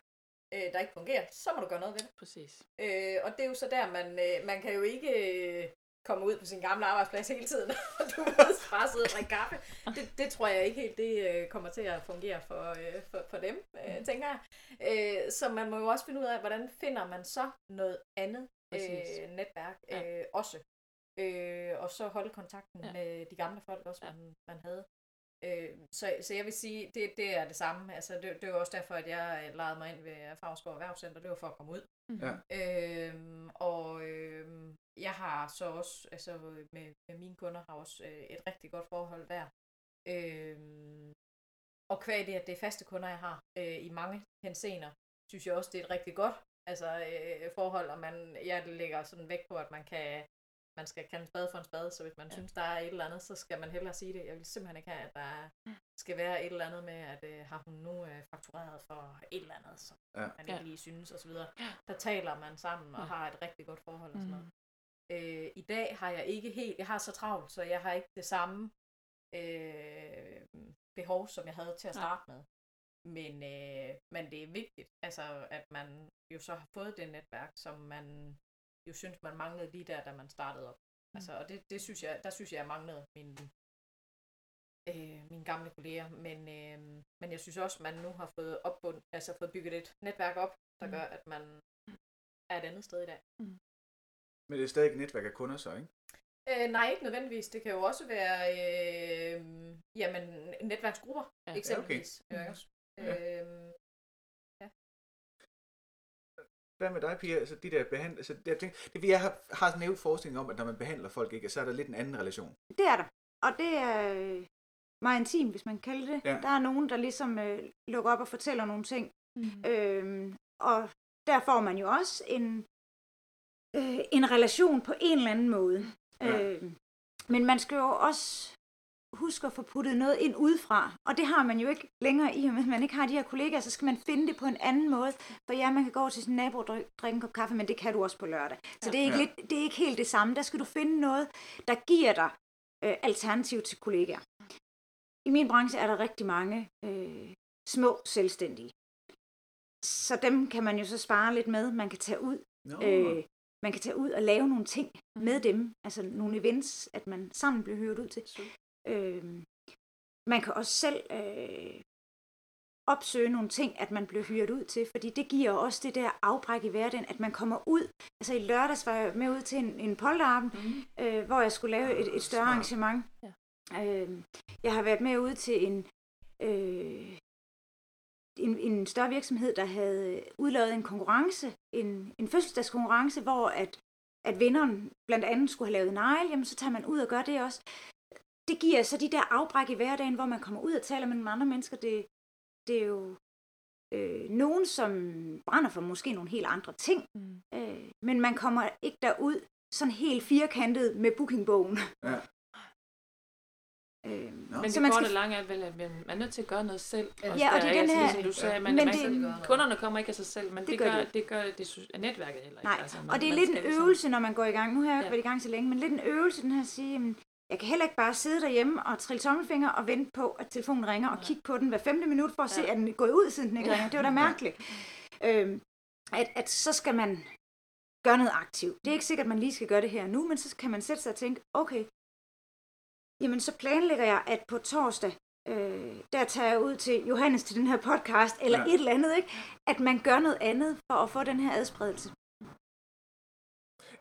Speaker 2: øh, der ikke fungerer, så må du gøre noget ved det.
Speaker 4: Præcis.
Speaker 2: Øh, og det er jo så der, man, øh, man kan jo ikke øh, komme ud på sin gamle arbejdsplads hele tiden, *laughs* og du ved, bare sidde og drikke kaffe. Det, det tror jeg ikke helt, det øh, kommer til at fungere for, øh, for, for dem, øh, tænker jeg. Øh, så man må jo også finde ud af, hvordan finder man så noget andet øh, netværk
Speaker 4: Ja.
Speaker 2: øh, også. Øh, og så holde kontakten
Speaker 4: Ja.
Speaker 2: med de gamle folk også, man, man havde. Øh, så, så jeg vil sige, det, det er det samme. Altså, det, det var også derfor, at jeg lejede mig ind ved Favrskov Erhvervscenter. Det var for at komme ud.
Speaker 1: Ja.
Speaker 2: Øhm, og øhm, jeg har så også, altså med, med mine kunder, har også øh, et rigtig godt forhold der. Øhm, og kvæg det, at det er faste kunder, jeg har øh, i mange hensener, synes jeg også, det er et rigtig godt altså, øh, forhold, og man, jeg lægger sådan vægt på, at man kan man skal kalde en spade for en spade, så hvis man
Speaker 4: Ja.
Speaker 2: ja. synes, der er et eller andet, så skal man hellere sige det. Jeg vil simpelthen ikke have, at der skal være et eller andet med, at øh, har hun nu øh, faktureret for et eller andet, som
Speaker 1: Ja.
Speaker 2: ja. man ikke
Speaker 4: Ja.
Speaker 2: lige synes, og så videre.
Speaker 4: Ja.
Speaker 2: Der taler man sammen og
Speaker 4: Ja.
Speaker 2: har et rigtig godt forhold og sådan noget.
Speaker 4: Mm.
Speaker 2: Øh, I dag har jeg ikke helt, jeg har så travlt, så jeg har ikke det samme øh, behov, som jeg havde til at starte med. Men, øh, men det er vigtigt, altså, at man jo så har fået det netværk, som man jo synes, man manglede lige der, da man startede op.
Speaker 4: Mm.
Speaker 2: Altså, og det, det synes jeg, der synes jeg, jeg manglede min, øh, mine gamle kolleger. Men, øh, men jeg synes også, man nu har fået opbund, altså fået bygget et netværk op, der
Speaker 4: Mm.
Speaker 2: gør, at man er et andet sted i dag.
Speaker 1: Men det er stadig et netværk af kunder så, ikke?
Speaker 2: Øh, nej, ikke nødvendigvis. Det kan jo også være øh, jamen, netværksgrupper,
Speaker 4: Ja,
Speaker 2: ja, eksempelvis.
Speaker 4: okay.
Speaker 2: Okay.
Speaker 4: Mhm.
Speaker 2: Også. Øh,
Speaker 1: Hvad med dig, Pia? Altså, de der behand... altså, jeg, tænker, det, jeg har, har sådan en nævnt forestilling om, at når man behandler folk, ikke, så er der lidt en anden relation.
Speaker 3: Det er der. Og det er øh, meget intim, hvis man kalder det.
Speaker 1: Ja.
Speaker 3: Der er nogen, der ligesom øh, lukker op og fortæller nogle ting.
Speaker 4: Mm.
Speaker 3: Øhm, og der får man jo også en, øh, en relation på en eller anden måde.
Speaker 1: Ja.
Speaker 3: Øh, men man skal jo også huske at få puttet noget ind udefra. Og det har man jo ikke længere i, og med at man ikke har de her kollegaer, så skal man finde det på en anden måde. For ja, man kan gå til sin nabo og drikke, en kop kaffe, men det kan du også på lørdag. Så
Speaker 4: Ja.
Speaker 3: det, er ikke
Speaker 1: Ja.
Speaker 3: lidt, det er ikke helt det samme. Der skal du finde noget, der giver dig øh, alternativ til kollegaer. I min branche er der rigtig mange øh, små selvstændige. Så dem kan man jo så spare lidt med. Man kan tage ud,
Speaker 1: Nå,
Speaker 3: øh, man kan tage ud og lave nogle ting
Speaker 4: Mhm.
Speaker 3: med dem. Altså nogle events, at man sammen bliver hørt ud til. Øh, man kan også selv øh, opsøge nogle ting, at man bliver hyret ud til, fordi det giver også det der afbræk i hverdagen, at man kommer ud. Altså i lørdags var jeg med ud til en, en polterarben,
Speaker 4: Mm.
Speaker 3: øh, hvor jeg skulle lave et, et større arrangement.
Speaker 4: Ja.
Speaker 3: Øh, jeg har været med ud til en, øh, en, en større virksomhed, der havde udlavet en konkurrence, en, en fødselsdagskonkurrence, hvor at, at vinderen blandt andet skulle have lavet negl, jamen så tager man ud og gør det også. Det giver så de der afbræk i hverdagen, hvor man kommer ud og taler med nogle andre mennesker. Det, det er jo øh, nogen, som brænder for måske nogle helt andre ting,
Speaker 4: Mm.
Speaker 3: øh, men man kommer ikke derud sådan helt firkantet med bookingbogen.
Speaker 1: Ja. *laughs*
Speaker 3: Øh.
Speaker 4: Men
Speaker 3: så
Speaker 4: det
Speaker 3: man
Speaker 4: korte
Speaker 3: skal,
Speaker 4: og lange er vel, at man man er nødt til at gøre noget selv.
Speaker 2: Ja,
Speaker 3: og
Speaker 4: der,
Speaker 3: det er
Speaker 4: ikke?
Speaker 3: den
Speaker 4: Altså,
Speaker 3: her-
Speaker 4: Ligesom du sagde, man,
Speaker 3: men
Speaker 4: man,
Speaker 3: det-
Speaker 4: man, kunderne kommer ikke af sig selv, men det,
Speaker 3: Det
Speaker 4: det,
Speaker 3: gør
Speaker 4: gør,
Speaker 3: de.
Speaker 4: det gør det, sy- netværket heller ikke.
Speaker 3: Nej,
Speaker 4: altså,
Speaker 3: og det er lidt en
Speaker 4: ligesom-
Speaker 3: øvelse, når man går i gang. Nu har jeg jo ikke
Speaker 4: Ja.
Speaker 3: været i gang så længe, men lidt en øvelse, den her at sige, jamen, jeg kan heller ikke bare sidde derhjemme og trille tommelfinger og vente på, at telefonen ringer, og
Speaker 4: Nej.
Speaker 3: kigge på den hver femte minut for at se,
Speaker 4: Ja.
Speaker 3: at den er gået ud, siden den ikke
Speaker 4: Ja.
Speaker 3: ringer. Det var da mærkeligt. Øhm, at, at så skal man gøre noget aktivt. Det er ikke sikkert, at man lige skal gøre det her nu, men så kan man sætte sig og tænke, okay, jamen så planlægger jeg, at på torsdag, øh, der tager jeg ud til Johannes til den her podcast, eller
Speaker 1: Ja.
Speaker 3: ja. et eller andet, ikke? At man gør noget andet for at få den her adspredelse.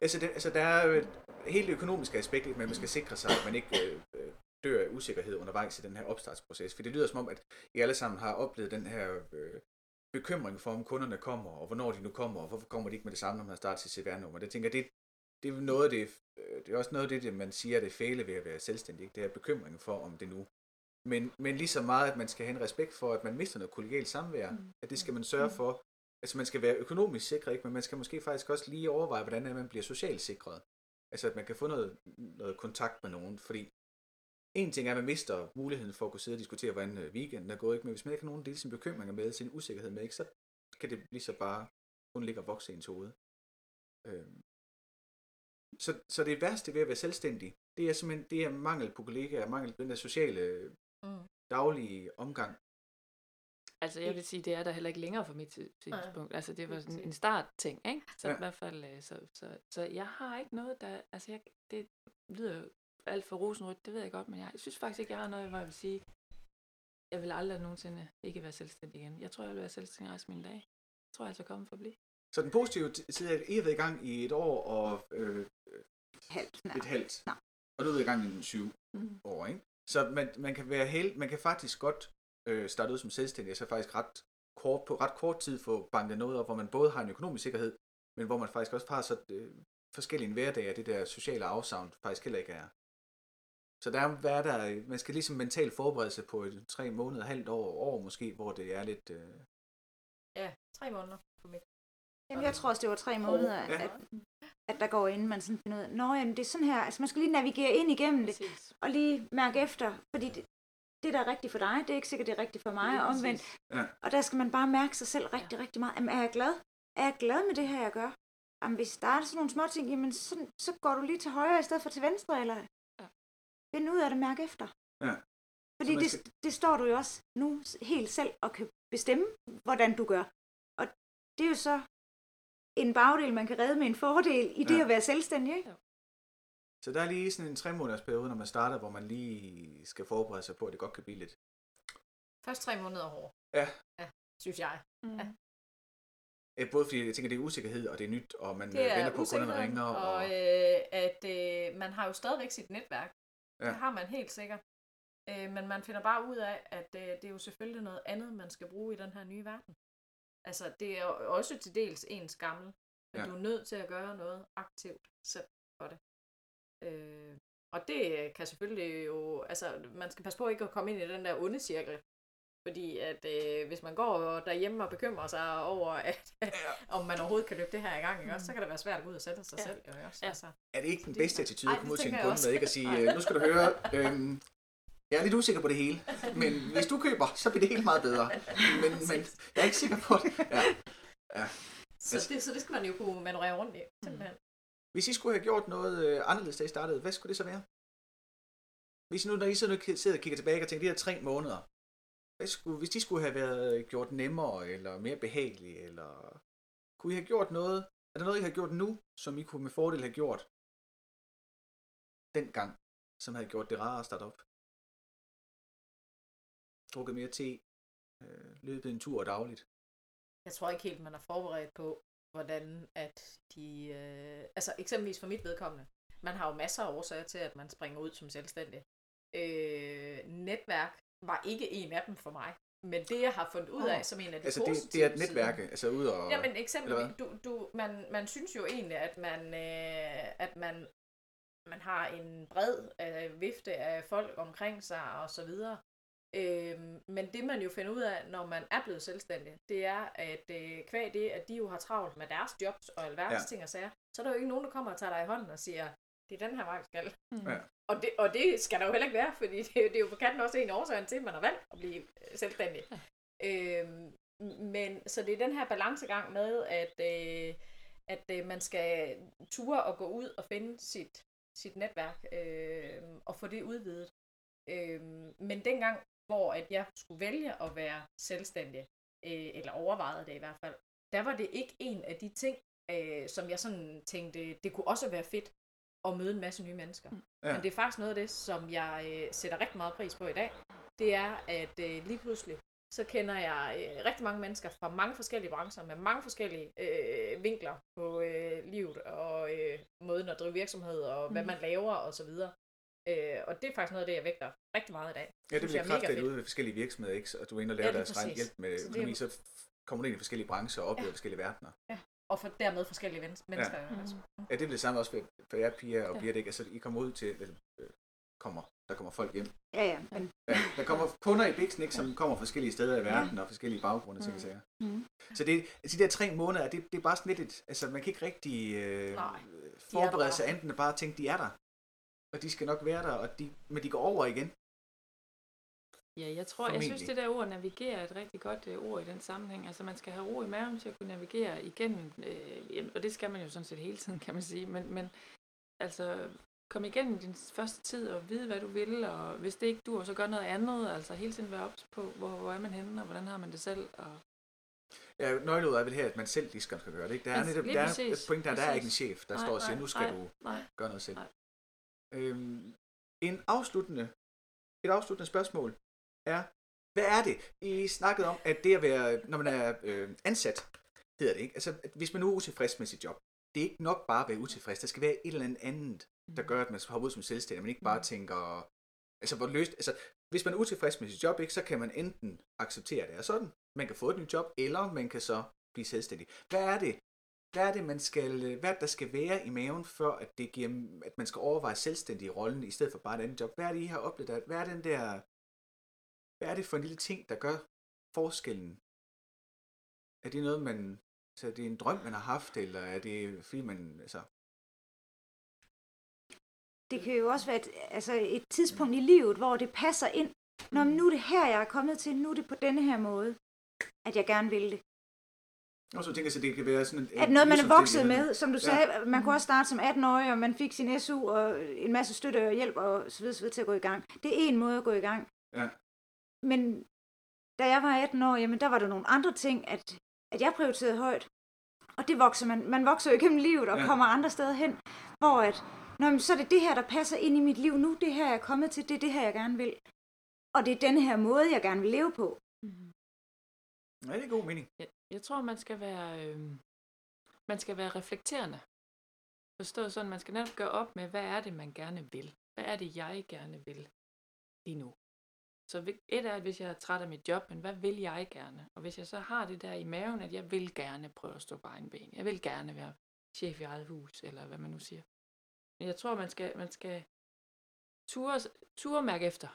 Speaker 1: Altså, det, altså der er jo et helt økonomisk aspekt, ikke? men man skal sikre sig, at man ikke øh, øh, dør af usikkerhed undervejs i den her opstartsproces. For det lyder som om, at I alle sammen har oplevet den her øh, bekymring for, om kunderne kommer, og hvornår de nu kommer, og hvorfor kommer de ikke med det samme, når man har startet sit CVR-nummer. Det tænker det, det er noget af det, øh, det er også noget af det, det, man siger, at det fæle ved at være selvstændig. Det er bekymringen for, om det nu. Men, men lige så meget, at man skal have en respekt for, at man mister noget kollegialt samvær,
Speaker 4: Mm.
Speaker 1: at det skal man sørge for, Altså man skal være økonomisk sikret, ikke? men man skal måske faktisk også lige overveje, hvordan det man bliver socialt sikret. Altså at man kan få noget, noget kontakt med nogen, fordi en ting er, at man mister muligheden for at kunne sidde og diskutere, hvordan øh, weekenden er gået, ikke? men hvis man ikke har nogen af sine bekymringer med, sin usikkerhed med, ikke? så kan det lige så bare kun ligge og vokse i ens hoved. Øhm. Så, så det værste ved at være selvstændig, det er simpelthen det er mangel på kollegaer, mangel på den der sociale,
Speaker 2: Mm.
Speaker 1: daglige omgang.
Speaker 4: Altså jeg vil sige, det er der heller ikke længere for mit ty- synspunkt. Altså det var
Speaker 2: Helt
Speaker 4: sådan en startting, ikke? Så
Speaker 1: Ja.
Speaker 4: ja. i hvert fald, øh, så, så, så jeg har ikke noget, der, altså jeg, det lyder alt for rosenrødt, det ved jeg godt, men jeg synes faktisk ikke, jeg har noget, hvor jeg vil sige, jeg vil aldrig nogensinde ikke være selvstændig igen. Jeg tror, jeg vil være selvstændig resten af mine dage. Jeg tror, jeg skal komme for at blive.
Speaker 1: Så den positive side er, at I har været i gang i et år og øh,
Speaker 3: Halvt snart.
Speaker 1: et halvt.
Speaker 3: Nej.
Speaker 1: Og du har været i gang i en syv
Speaker 4: Mm.
Speaker 1: år, ikke? Så man, man kan være held, man kan faktisk godt øh, starte ud som selvstændig, og så faktisk ret kort, på ret kort tid få banket noget op, hvor man både har en økonomisk sikkerhed, men hvor man faktisk også har så øh, forskellige hverdage, og det der sociale afsavn faktisk heller ikke er. Så der er, hvad er der, man skal ligesom mentalt forberede sig på et tre måneder, halvt år, år måske, hvor det er lidt, øh,
Speaker 2: Ja, tre måneder for mit.
Speaker 3: Jamen, jeg tror også, det var tre måneder,
Speaker 1: Ja.
Speaker 3: at, at der går inden man sådan finder ud af, Nå, jamen, det er sådan her, altså man skal lige navigere ind igennem det,
Speaker 4: Præcis.
Speaker 3: og lige mærke efter, fordi det, det, der er rigtigt for dig, det er ikke sikkert, det er rigtigt for mig, og omvendt.
Speaker 1: Ja.
Speaker 3: Og der skal man bare mærke sig selv rigtig, rigtig meget. Jamen, er jeg glad? Er jeg glad med det her, jeg gør? Jamen, hvis der er sådan nogle små ting, jamen, så, så går du lige til højre i stedet for til venstre, eller
Speaker 4: Ja.
Speaker 3: find ud af det, mærke efter.
Speaker 1: Ja.
Speaker 3: Fordi
Speaker 1: man
Speaker 3: det,
Speaker 1: skal-
Speaker 3: det står du jo også nu helt selv og kan bestemme, hvordan du gør. Og det er jo så en bagdel, man kan redde med en fordel i det
Speaker 1: Ja.
Speaker 3: at være selvstændig, ikke?
Speaker 1: Så der er lige sådan en tre måneders periode, når man starter, hvor man lige skal forberede sig på, at det godt kan blive lidt.
Speaker 2: Først tre måneder hårdt.
Speaker 1: Ja.
Speaker 2: Ja, synes jeg.
Speaker 4: Mm.
Speaker 2: Ja.
Speaker 1: Både fordi jeg tænker, det er usikkerhed, og det er nyt, og man
Speaker 2: Det
Speaker 1: øh,
Speaker 2: er
Speaker 1: venter på, at kunderne ringer.
Speaker 2: og,
Speaker 1: Og,
Speaker 2: øh, at øh, man har jo stadigvæk sit netværk.
Speaker 1: Ja.
Speaker 2: Det har man helt sikkert. Øh, men man finder bare ud af, at øh, det er jo selvfølgelig noget andet, man skal bruge i den her nye verden. Altså, det er jo også til dels ens gammel, men
Speaker 1: ja.
Speaker 2: du er nødt til at gøre noget aktivt selv for det. Øh, og det kan selvfølgelig jo, altså, man skal passe på ikke at komme ind i den der onde cirkel. Fordi at øh, hvis man går derhjemme og bekymrer sig over, *laughs* at, om man overhovedet kan løbe det her i gang, ikke? også, så kan det være svært at gå ud og sætte sig
Speaker 4: Ja.
Speaker 2: selv. Jo, også,
Speaker 4: Ja.
Speaker 2: altså.
Speaker 1: er det ikke den bedste attitude at komme ud til en kunde
Speaker 2: også.
Speaker 1: med, ikke at sige, øh, nu skal du høre, øhm, jeg er lidt usikker på det hele, men *laughs* hvis du køber, så bliver det helt meget bedre. Men, men jeg er ikke sikker på det. Ja.
Speaker 2: Så, det, så det skal man jo kunne manøvrere rundt i, simpelthen.
Speaker 1: Hvis I skulle have gjort noget øh, anderledes, da I startede, hvad skulle det så være? Hvis nu, når I så nu sidder og kigger tilbage og tænker, de her tre måneder, hvad skulle, hvis de skulle have været øh, gjort nemmere, eller mere behagelige, eller kunne I have gjort noget, er der noget, I har gjort nu, som I kunne med fordel have gjort dengang, som havde gjort det rarere at starte op? Drukket mere te, øh, løbet en tur dagligt.
Speaker 2: Jeg tror ikke helt, man er forberedt på, hvordan at de... Øh, altså eksempelvis for mit vedkommende. Man har jo masser af årsager til, at man springer ud som selvstændig. Øh, netværk var ikke en af dem for mig. Men det, jeg har fundet ud af som en af de
Speaker 1: Altså det,
Speaker 2: positive
Speaker 1: det er et
Speaker 2: sider-
Speaker 1: netværk, altså ud og...
Speaker 2: Ja, men
Speaker 1: eller
Speaker 2: eksempelvis, du, du, man, man synes jo egentlig, at man, øh, at man, man har en bred øh, vifte af folk omkring sig og så videre. Øhm, men det man jo finder ud af, når man er blevet selvstændig, det er, at øh, kvæg det, at de jo har travlt med deres jobs og alverdens
Speaker 1: Ja.
Speaker 2: ting og sager, så er der jo ikke nogen, der kommer og tager dig i hånden og siger, det er den her vej, vi skal.
Speaker 4: Mm.
Speaker 1: Ja.
Speaker 2: Og det, og det skal der jo heller ikke være, fordi det, det er jo på kanten også en af årsagen til, at man har valgt at blive øh, selvstændig.
Speaker 4: Ja.
Speaker 2: Øhm, men så det er den her balancegang med, at, øh, at øh, man skal ture og gå ud og finde sit, sit netværk øh, og få det udvidet. Øh, men dengang, hvor at jeg skulle vælge at være selvstændig, øh, eller overvejede det i hvert fald, der var det ikke en af de ting, øh, som jeg sådan tænkte, det kunne også være fedt at møde en masse nye mennesker.
Speaker 1: Ja.
Speaker 2: Men det er faktisk noget af det, som jeg øh, sætter rigtig meget pris på i dag. Det er, at øh, lige pludselig, så kender jeg øh, rigtig mange mennesker fra mange forskellige brancher, med mange forskellige øh, vinkler på øh, livet, og øh, måden at drive virksomhed, og hvad
Speaker 4: Mm.
Speaker 2: man laver, og så videre. Øh, og det er faktisk noget af det, jeg vægter rigtig meget i dag.
Speaker 1: Ja, det bliver
Speaker 2: er
Speaker 1: kraftigt ude ved forskellige virksomheder, ikke? Og du er inde og
Speaker 2: Ja,
Speaker 1: lærer
Speaker 2: lige
Speaker 1: deres
Speaker 2: præcis.
Speaker 1: hjælp med
Speaker 2: Så er
Speaker 1: økonomi, så kommer du ind i forskellige brancher og oplever
Speaker 2: Ja.
Speaker 1: forskellige verdener.
Speaker 2: Og for dermed forskellige mennesker. Ja. Altså.
Speaker 1: Ja, det er det samme også for, for jer, Pia og
Speaker 4: Ja.
Speaker 1: Birte, ikke? Altså, I kommer ud til, eller, øh, kommer, der kommer folk hjem.
Speaker 3: Ja, ja. Men,
Speaker 1: Ja, der kommer kunder i Bixen, ikke, som kommer fra forskellige steder i verden og forskellige baggrunde, ting og sager.
Speaker 3: mm.
Speaker 1: Så det, altså, de der tre måneder, det, det er bare sådan lidt et, altså man kan ikke rigtig øh,
Speaker 2: Nej,
Speaker 1: forberede sig enten at bare tænke, de er der. Og de skal nok være der, og de, men de går over igen.
Speaker 4: Ja, jeg tror, jeg synes,
Speaker 1: Formentlig.
Speaker 4: det der ord navigere er et rigtig godt øh, ord i den sammenhæng. Altså, man skal have ro i maven til at kunne navigere igennem, øh, og det skal man jo sådan set hele tiden, *laughs* kan man sige. Men, men altså, kom igennem din første tid og vide, hvad du vil, og hvis det ikke dur, så gør noget andet. Altså, hele tiden være ops på, hvor, hvor er man henne, og hvordan har man det selv. Og,
Speaker 1: Ja, nøgleordet er vel her, at man selv lige skal gøre det. Ikke? Der er netop, der er point der, der er ikke en chef, der
Speaker 4: Nej,
Speaker 1: står og siger, nu skal
Speaker 4: nej,
Speaker 1: du
Speaker 4: nej.
Speaker 1: gøre noget selv.
Speaker 4: Nej.
Speaker 1: Øhm, en afsluttende, et afsluttende spørgsmål er, hvad er det? I snakkede om, at det at være, når man er øh, ansat, hedder det ikke? Altså, hvis man nu er utilfreds med sit job, det er ikke nok bare at være utilfreds. Der skal være et eller andet andet, der gør, at man skal hoppe ud som selvstændig, man ikke bare
Speaker 4: Mm.
Speaker 1: tænker, altså hvor løst, altså hvis man er utilfreds med sit job, ikke, så kan man enten acceptere, at det er sådan, man kan få et nyt job, eller man kan så blive selvstændig. Hvad er det, hvad er det, man skal, øh, hvad der skal være i maven, for at, det giver, at man skal overveje selvstændig rollen, i stedet for bare et andet job? Hvad er det, I har oplevet? der- Hvad er den der, hvad er det for en lille ting, der gør forskellen? Er det noget, man, så er det en drøm, man har haft, eller er det fordi man, altså,
Speaker 3: det kan jo også være et, altså et tidspunkt i livet, hvor det passer ind. Når nu er det her, jeg er kommet til, nu er det på denne her måde, at jeg gerne vil det
Speaker 1: og så tænker jeg, så det kan være sådan en...
Speaker 3: At noget, man er vokset med, som du
Speaker 1: Ja.
Speaker 3: sagde, man kunne også starte som 18-årig, og man fik sin SU og en masse støtte og hjælp og så videre, så videre til at gå i gang. Det er en måde at gå i gang.
Speaker 1: Ja.
Speaker 3: Men da jeg var 18 år, jamen der var der nogle andre ting, at, at jeg prioriterede højt. Og det vokser man. Man vokser jo igennem livet og
Speaker 1: Ja.
Speaker 3: kommer andre steder hen, hvor at, Nå, men så er det det her, der passer ind i mit liv nu. Det her, jeg er kommet til. Det er det her, jeg gerne vil. Og det er denne her måde, jeg gerne vil leve på.
Speaker 4: mm.
Speaker 1: Ja, det er god mening.
Speaker 4: Jeg, jeg tror, man skal være, øh, man skal være reflekterende. Forstået sådan, man skal netop gøre op med, hvad er det, man gerne vil? Hvad er det, jeg gerne vil lige nu? Så et er, at hvis jeg er træt af mit job, men hvad vil jeg gerne? Og hvis jeg så har det der i maven, at jeg vil gerne prøve at stå på egen ben. Jeg vil gerne være chef i eget hus, eller hvad man nu siger. Men jeg tror, man skal, man skal ture, ture mærke efter.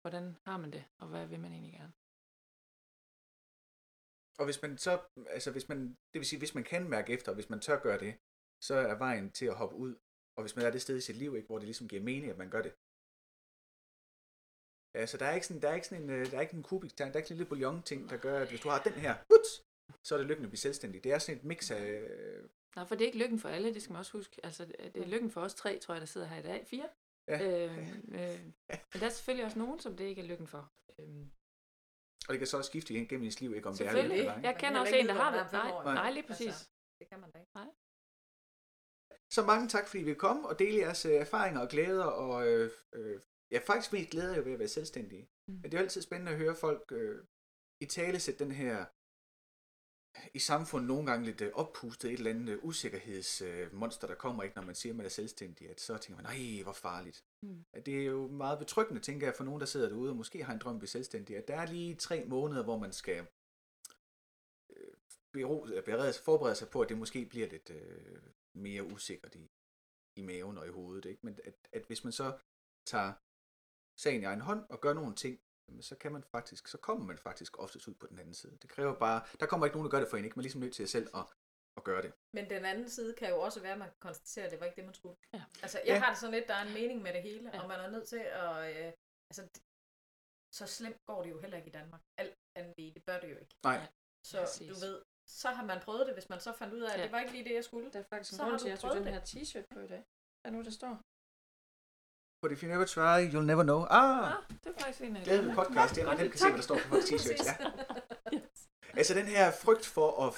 Speaker 4: Hvordan har man det, og hvad vil man egentlig gerne?
Speaker 1: Og hvis man så, altså hvis man, det vil sige, hvis man kan mærke efter, og hvis man tør gøre det, så er vejen til at hoppe ud. Og hvis man er det sted i sit liv, ikke, hvor det ligesom giver mening, at man gør det. Ja, så der er ikke sådan, der er ikke sådan en, øh, der er ikke en kubik, der er ikke sådan en lille bouillon ting, der gør, at hvis du har den her, puts, så er det lykken at blive selvstændig. Det er sådan et mix af, øh,
Speaker 4: Nej, for det er ikke lykken for alle, det skal man også huske. Altså, det er lykken for os tre, tror jeg, der sidder her i dag. Fire.
Speaker 1: Ja.
Speaker 4: Øh, øh, men der er selvfølgelig også nogen, som det ikke er lykken for. Øhm,
Speaker 1: og det kan så også skifte igen gennem ens liv, ikke om det er
Speaker 4: Selvfølgelig.
Speaker 1: lykken eller ej.
Speaker 4: Jeg kender
Speaker 2: kan
Speaker 4: også en, der har det. Nej, nej,
Speaker 2: jo.
Speaker 4: lige præcis.
Speaker 2: Altså, det kan man da ikke.
Speaker 1: Så mange tak, fordi I vil komme og dele jeres øh, erfaringer og glæder, og øh, øh, ja, faktisk mest glæder jeg ved at være selvstændige.
Speaker 4: Mm.
Speaker 1: Men det er jo altid spændende at høre folk øh, i tale sætte den her i samfundet nogle gange lidt øh, oppustet et eller andet øh, usikkerhedsmonster, øh, der kommer ikke, når man siger, at man er selvstændig, at så tænker man, nej, hvor farligt.
Speaker 4: Mm.
Speaker 1: Det er jo meget betryggende, tænker jeg, for nogen, der sidder derude og måske har en drøm at blive selvstændig, at der er lige tre måneder, hvor man skal bero, berede, forberede sig på, at det måske bliver lidt øh, mere usikkert i, i maven og i hovedet. Ikke? Men at, at hvis man så tager sagen i egen hånd og gør nogle ting, så kan man faktisk, så kommer man faktisk oftest ud på den anden side. Det kræver bare, der kommer ikke nogen, der gør det for en, ikke? Man er ligesom nødt til at selv at, at gøre det.
Speaker 2: Men den anden side kan jo også være, at man kan konstatere, at det var ikke det, man troede.
Speaker 4: Ja.
Speaker 2: Altså, jeg
Speaker 1: Ja.
Speaker 2: ja. har det sådan lidt, der er en mening med det hele,
Speaker 4: Ja.
Speaker 2: ja. og man er nødt til at... Øh, altså, så slemt går det jo heller ikke i Danmark. Alt andet lige, det bør det jo ikke.
Speaker 1: Nej.
Speaker 2: Så
Speaker 4: Præcis.
Speaker 2: du ved, så har man prøvet det, hvis man så fandt ud af, at
Speaker 4: Ja.
Speaker 2: det var ikke lige det, jeg skulle.
Speaker 4: Der er faktisk en
Speaker 2: Så
Speaker 4: grund
Speaker 2: har
Speaker 4: til,
Speaker 2: du
Speaker 4: at jeg tog
Speaker 2: prøvet
Speaker 4: den
Speaker 2: det.
Speaker 4: her t-shirt på i dag. Hvad nu der står?
Speaker 1: But if you never try, you'll never know. Ah,
Speaker 4: Ah, det er faktisk en af
Speaker 1: glæde ved podcast, det er, den kan se, hvad der står på vores t-shirts. Ja. *laughs* Altså den her frygt for at,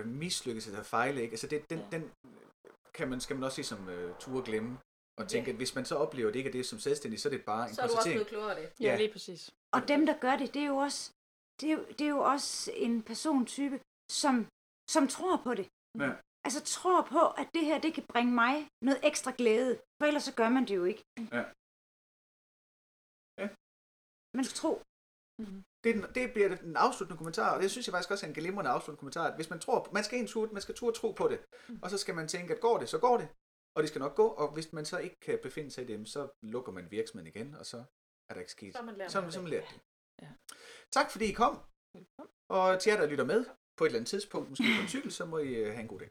Speaker 1: at mislykkes eller fejle, ikke? Altså det, den,
Speaker 4: Ja.
Speaker 1: den kan man, skal man også sige som uh, ture glemme. Og tænke, at hvis man så oplever, at det ikke er det som selvstændig, så er det bare en
Speaker 2: Så er du også blevet klogere af det.
Speaker 4: Ja,
Speaker 1: Ja.
Speaker 4: lige præcis.
Speaker 3: Og dem, der gør det, det er jo også, det er, jo- det er jo også en persontype, som, som tror på det.
Speaker 1: Ja.
Speaker 3: Altså tror på, at det her, det kan bringe mig noget ekstra glæde. For ellers så gør man det jo ikke.
Speaker 1: Ja. Ja.
Speaker 3: Man skal tro.
Speaker 4: Mm-hmm.
Speaker 1: Det, den- det bliver den afsluttende kommentar, og det synes jeg faktisk også er en glimrende afsluttende kommentar, at hvis man tror, man skal en tur, man skal turde tro på det,
Speaker 2: Mm.
Speaker 1: og så skal man tænke, at går det, så går det, og det skal nok gå, og hvis man så ikke kan befinde sig i dem, så lukker man virksomheden igen, og så er der ikke sket.
Speaker 2: Så man lært
Speaker 1: Så,
Speaker 2: noget
Speaker 1: så man
Speaker 2: det.
Speaker 1: lært det.
Speaker 4: Ja.
Speaker 1: Tak fordi I kom,
Speaker 4: Velkommen.
Speaker 1: og til jer, der lytter med på et eller andet tidspunkt, måske på en cykel, så må I øh, have en god dag.